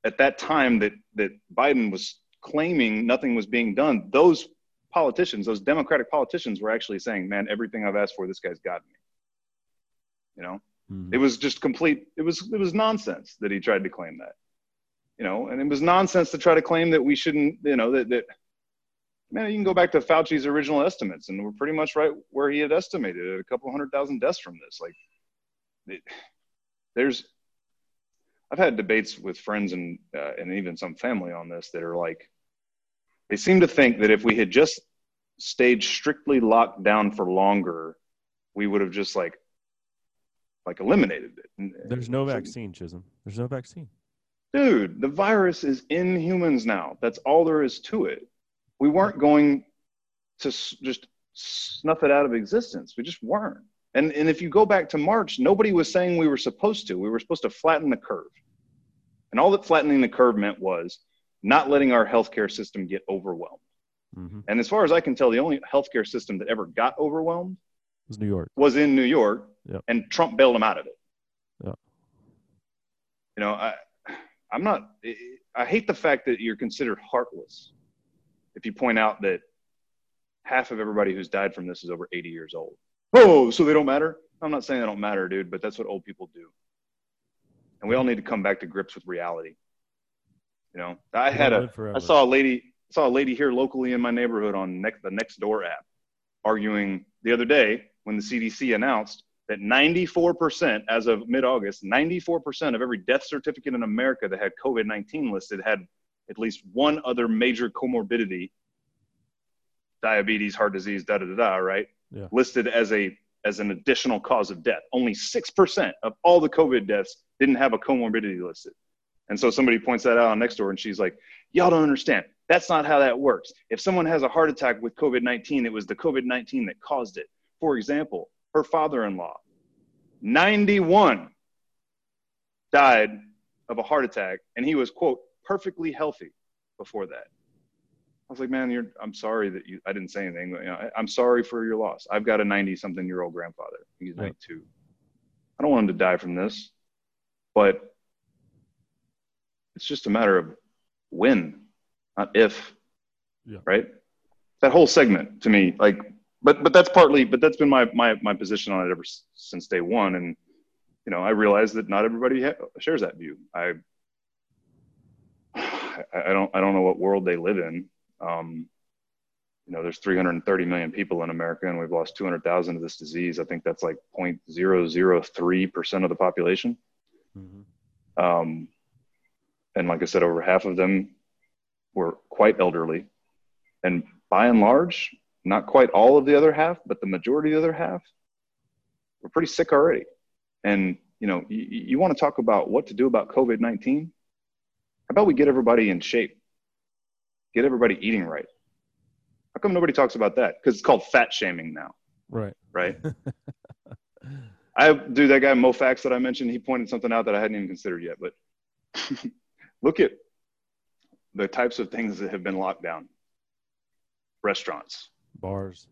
at that time that that Biden was claiming nothing was being done, those politicians, those Democratic politicians, were actually saying, "Man, everything I've asked for, this guy's got me." You know, mm-hmm. it was just complete. It was it was nonsense that he tried to claim that. You know, and it was nonsense to try to claim that we shouldn't. You know that that. Man, you can go back to Fauci's original estimates, and we're pretty much right where he had estimated it, a couple hundred thousand deaths from this. Like, it, there's I've had debates with friends and uh, and even some family on this that are like, they seem to think that if we had just stayed strictly locked down for longer, we would have just like like eliminated it. There's no vaccine, Chisholm. There's no vaccine. Dude, the virus is in humans now. That's all there is to it. We weren't going to just snuff it out of existence. We just weren't. And, and if you go back to March, nobody was saying we were supposed to. We were supposed to flatten the curve. And all that flattening the curve meant was not letting our healthcare system get overwhelmed. Mm-hmm. And as far as I can tell, the only healthcare system that ever got overwhelmed was New York. Was in New York, yep. and Trump bailed them out of it. Yep. You know, I, I'm not. I hate the fact that you're considered heartless if you point out that half of everybody who's died from this is over 80 years old. Oh, so they don't matter? I'm not saying they don't matter, dude, but that's what old people do and we all need to come back to grips with reality. You know, I had a, I saw a lady, saw a lady here locally in my neighborhood on next, the Nextdoor app, arguing the other day when the CDC announced that 94% as of mid-August, 94% of every death certificate in America that had COVID-19 listed had at least one other major comorbidity, diabetes, heart disease, da da da da, right? Yeah. Listed as a as an additional cause of death. Only 6% of all the COVID deaths didn't have a comorbidity listed. And so somebody points that out on Nextdoor and she's like, Y'all don't understand. That's not how that works. If someone has a heart attack with COVID 19, it was the COVID 19 that caused it. For example, her father in law, 91, died of a heart attack, and he was, quote, perfectly healthy before that. I was like, man, you're, I'm sorry that you, I didn't say anything. You know, I, am sorry for your loss. I've got a 90 something year old grandfather. He's 92. I don't want him to die from this, but it's just a matter of when, not if, yeah. right? That whole segment to me, like, but, but that's partly, but that's been my, my, my position on it ever since day one. And, you know, I realize that not everybody ha- shares that view. I, I don't, I don't know what world they live in um, you know, there's 330 million people in America, and we've lost 200,000 of this disease. I think that's like 0.003 percent of the population. Mm-hmm. Um, and like I said, over half of them were quite elderly, and by and large, not quite all of the other half, but the majority of the other half were pretty sick already. And you know, you, you want to talk about what to do about COVID 19? How about we get everybody in shape? get everybody eating right. How come nobody talks about that? Because it's called fat shaming now. Right. Right. I do that guy Mo Fax that I mentioned. He pointed something out that I hadn't even considered yet. But look at the types of things that have been locked down. Restaurants, bars.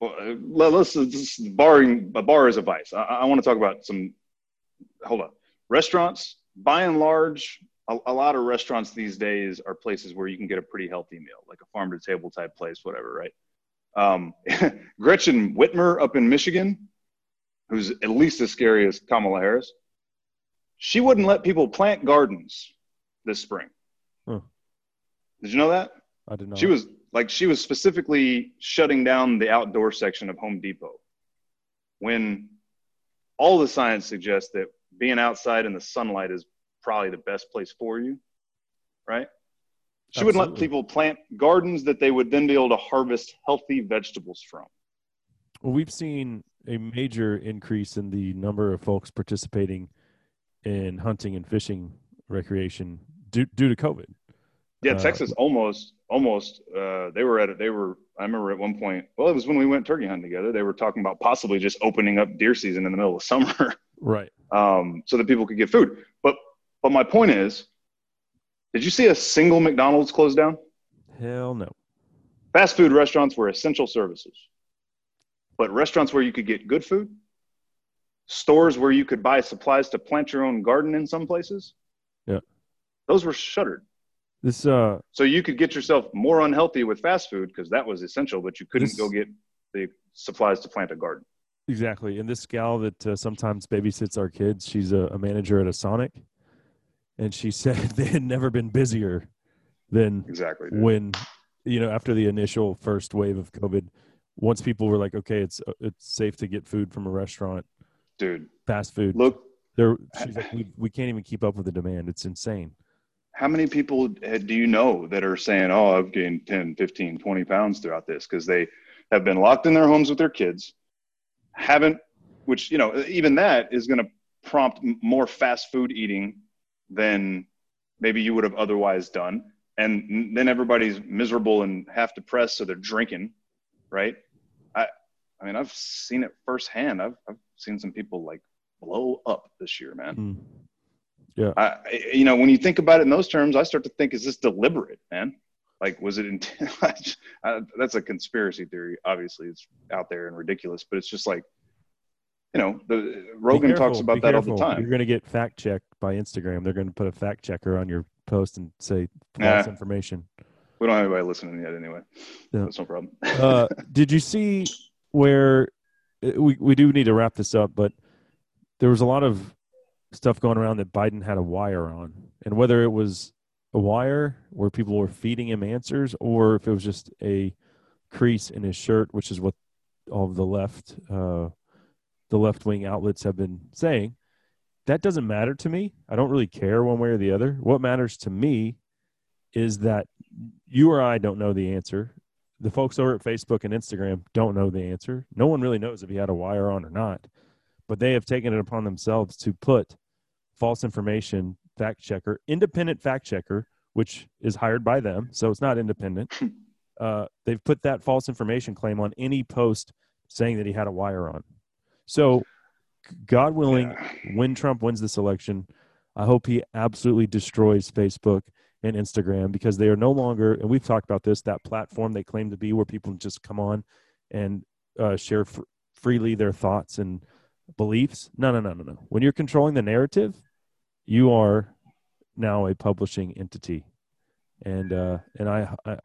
Well, uh, let's, let's barring a bar is a vice. I, I want to talk about some. Hold on. Restaurants, by and large, a, a, lot of restaurants these days are places where you can get a pretty healthy meal, like a farm to table type place, whatever, right? Um, Gretchen Whitmer up in Michigan, who's at least as scary as Kamala Harris, she wouldn't let people plant gardens this spring. Huh. Did you know that? I did not. She was like she was specifically shutting down the outdoor section of Home Depot when all the science suggests that being outside in the sunlight is probably the best place for you, right? She would let people plant gardens that they would then be able to harvest healthy vegetables from. Well, we've seen a major increase in the number of folks participating in hunting and fishing recreation due, due to COVID. Yeah, uh, Texas almost, almost. Uh, they were at it. They were. I remember at one point. Well, it was when we went turkey hunting together. They were talking about possibly just opening up deer season in the middle of summer, right? Um, so that people could get food. But, but my point is, did you see a single McDonald's close down? Hell no. Fast food restaurants were essential services, but restaurants where you could get good food, stores where you could buy supplies to plant your own garden in some places, yeah, those were shuttered. This uh, so you could get yourself more unhealthy with fast food because that was essential, but you couldn't this, go get the supplies to plant a garden. Exactly, and this gal that uh, sometimes babysits our kids, she's a, a manager at a Sonic, and she said they had never been busier than exactly dude. when you know after the initial first wave of COVID. Once people were like, okay, it's uh, it's safe to get food from a restaurant, dude, fast food. Look, there, like, we, we can't even keep up with the demand. It's insane how many people do you know that are saying, oh, I've gained 10, 15, 20 pounds throughout this? Because they have been locked in their homes with their kids, haven't, which, you know, even that is going to prompt more fast food eating than maybe you would have otherwise done. And then everybody's miserable and half depressed, so they're drinking, right? I, I mean, I've seen it firsthand. I've, I've seen some people like blow up this year, man. Mm. Yeah. I, you know, when you think about it in those terms, I start to think, is this deliberate, man? Like, was it intent? that's a conspiracy theory. Obviously, it's out there and ridiculous, but it's just like, you know, the Rogan careful, talks about that careful. all the time. You're going to get fact checked by Instagram. They're going to put a fact checker on your post and say false nah, information. We don't have anybody listening yet, anyway. Yeah. That's no problem. uh, did you see where uh, we we do need to wrap this up? But there was a lot of stuff going around that Biden had a wire on, and whether it was a wire where people were feeding him answers, or if it was just a crease in his shirt, which is what all of the left, uh, the left wing outlets have been saying. That doesn't matter to me. I don't really care one way or the other. What matters to me is that you or I don't know the answer. The folks over at Facebook and Instagram don't know the answer. No one really knows if he had a wire on or not but they have taken it upon themselves to put false information fact checker, independent fact checker, which is hired by them, so it's not independent. Uh, they've put that false information claim on any post saying that he had a wire on. So, God willing, yeah. when Trump wins this election, I hope he absolutely destroys Facebook and Instagram because they are no longer, and we've talked about this, that platform they claim to be where people just come on and uh, share fr- freely their thoughts and beliefs. No, no, no, no, no. When you're controlling the narrative, you are now a publishing entity, and uh, and I, I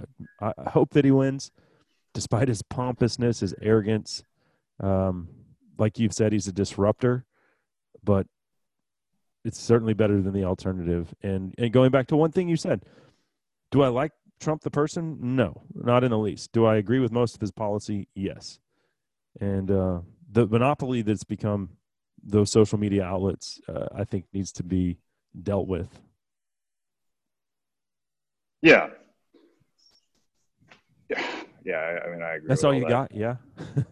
I hope that he wins, despite his pompousness, his arrogance. Um, like you've said, he's a disruptor, but it's certainly better than the alternative. And and going back to one thing you said, do I like Trump the person? No, not in the least. Do I agree with most of his policy? Yes. And uh, the monopoly that's become those social media outlets, uh, I think, needs to be dealt with. Yeah. Yeah. Yeah. I mean, I agree. That's all, all you that. got. Yeah.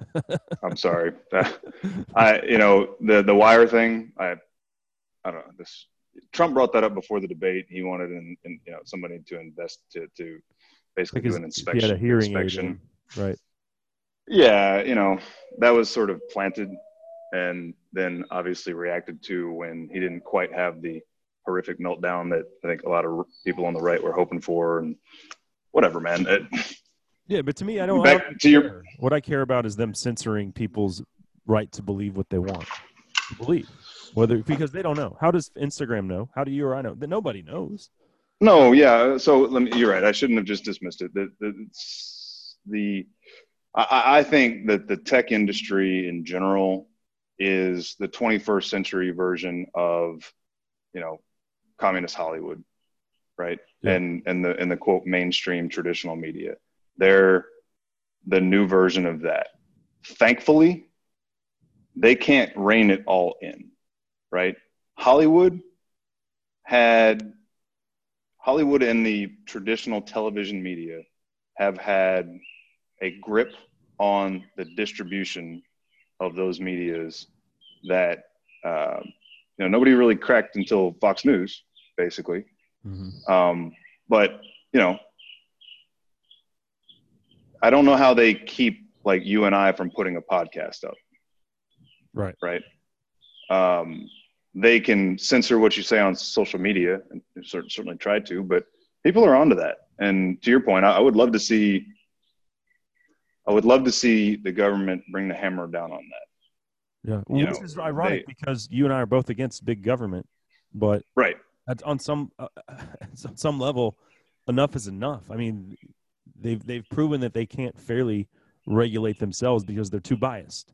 I'm sorry. I, you know, the, the wire thing, I, I don't know this. Trump brought that up before the debate. He wanted, in you know, somebody to invest to, to basically do an inspection. He had a hearing inspection. right. Yeah, you know, that was sort of planted and then obviously reacted to when he didn't quite have the horrific meltdown that I think a lot of people on the right were hoping for and whatever, man. It, yeah, but to me, I don't. Back I don't to your, what I care about is them censoring people's right to believe what they want to believe, whether because they don't know. How does Instagram know? How do you or I know? That nobody knows. No, yeah. So let me. You're right. I shouldn't have just dismissed it. The the, the I, I think that the tech industry in general is the 21st century version of, you know, communist Hollywood, right? Yeah. And and the and the quote mainstream traditional media. They're the new version of that. Thankfully, they can't rein it all in, right? Hollywood had Hollywood and the traditional television media have had a grip on the distribution of those medias that uh, you know nobody really cracked until Fox News, basically. Mm-hmm. Um, but you know, I don't know how they keep like you and I from putting a podcast up. Right. Right. Um, they can censor what you say on social media, and certainly try to, but people are onto that. And to your point, I, I would love to see. I would love to see the government bring the hammer down on that. Yeah, well, this know, is ironic they, because you and I are both against big government, but right on some uh, on some level, enough is enough. I mean, they've they've proven that they can't fairly regulate themselves because they're too biased.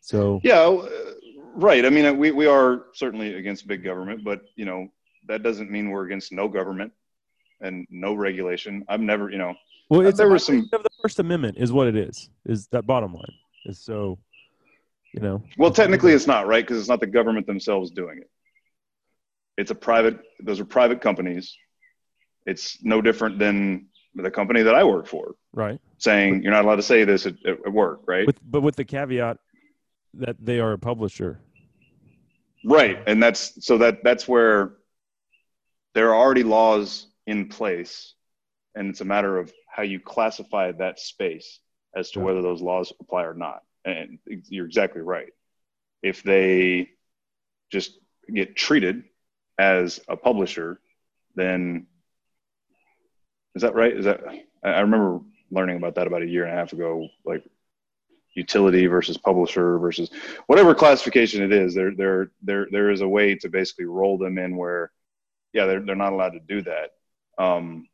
So yeah, uh, right. I mean, we we are certainly against big government, but you know that doesn't mean we're against no government and no regulation. I've never, you know, well, it's there was some of the First Amendment is what it is. Is that bottom line? Is so, you know. Well, technically, it's not right because it's not the government themselves doing it. It's a private. Those are private companies. It's no different than the company that I work for. Right. Saying you're not allowed to say this at, at work, right? With, but with the caveat that they are a publisher. Right, and that's so that that's where there are already laws in place, and it's a matter of how you classify that space as to whether those laws apply or not. And you're exactly right. If they just get treated as a publisher, then is that right? Is that I remember learning about that about a year and a half ago, like utility versus publisher versus whatever classification it is. There, there, there, there is a way to basically roll them in where, yeah, they're they're not allowed to do that. Um,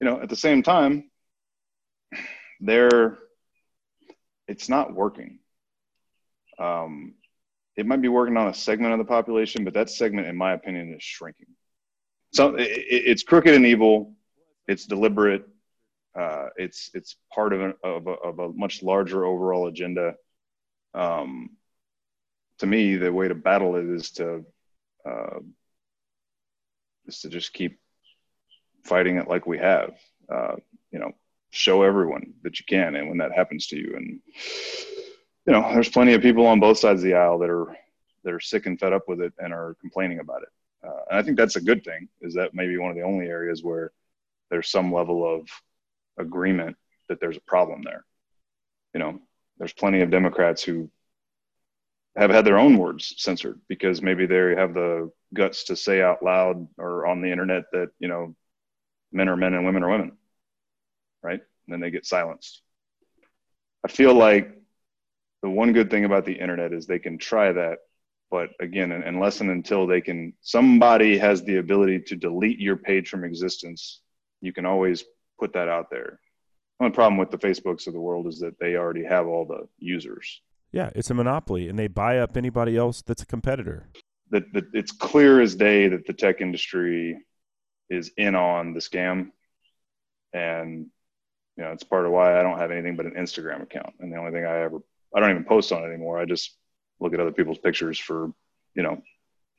you know, at the same time, they're it's not working. Um, it might be working on a segment of the population, but that segment, in my opinion, is shrinking. So it, it's crooked and evil. It's deliberate. Uh, it's it's part of a, of a, of a much larger overall agenda. Um, to me, the way to battle it is to uh, is to just keep fighting it like we have. Uh, you know, show everyone that you can, and when that happens to you, and you know, there's plenty of people on both sides of the aisle that are that are sick and fed up with it and are complaining about it. Uh, and I think that's a good thing. Is that maybe one of the only areas where there's some level of agreement that there's a problem there. You know, there's plenty of Democrats who have had their own words censored because maybe they have the guts to say out loud or on the internet that you know men are men and women are women, right? And then they get silenced. I feel like the one good thing about the internet is they can try that, but again, unless and until they can, somebody has the ability to delete your page from existence. You can always put that out there. The only problem with the Facebooks of the world is that they already have all the users. Yeah, it's a monopoly, and they buy up anybody else that's a competitor. That, that it's clear as day that the tech industry is in on the scam, and you know it's part of why I don't have anything but an Instagram account, and the only thing I ever I don't even post on anymore. I just look at other people's pictures for you know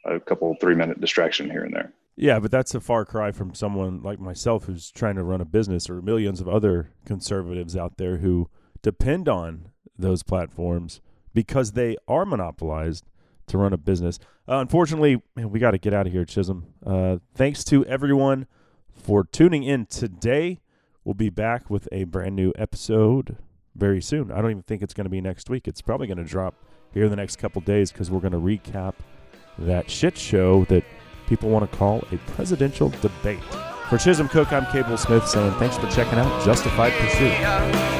a couple three minute distraction here and there. Yeah, but that's a far cry from someone like myself who's trying to run a business or millions of other conservatives out there who depend on those platforms because they are monopolized to run a business. Uh, unfortunately, man, we got to get out of here, Chisholm. Uh, thanks to everyone for tuning in today. We'll be back with a brand new episode very soon. I don't even think it's going to be next week. It's probably going to drop here in the next couple days because we're going to recap that shit show that people want to call a presidential debate. For Chisholm Cook, I'm Cable Smith saying thanks for checking out Justified Pursuit.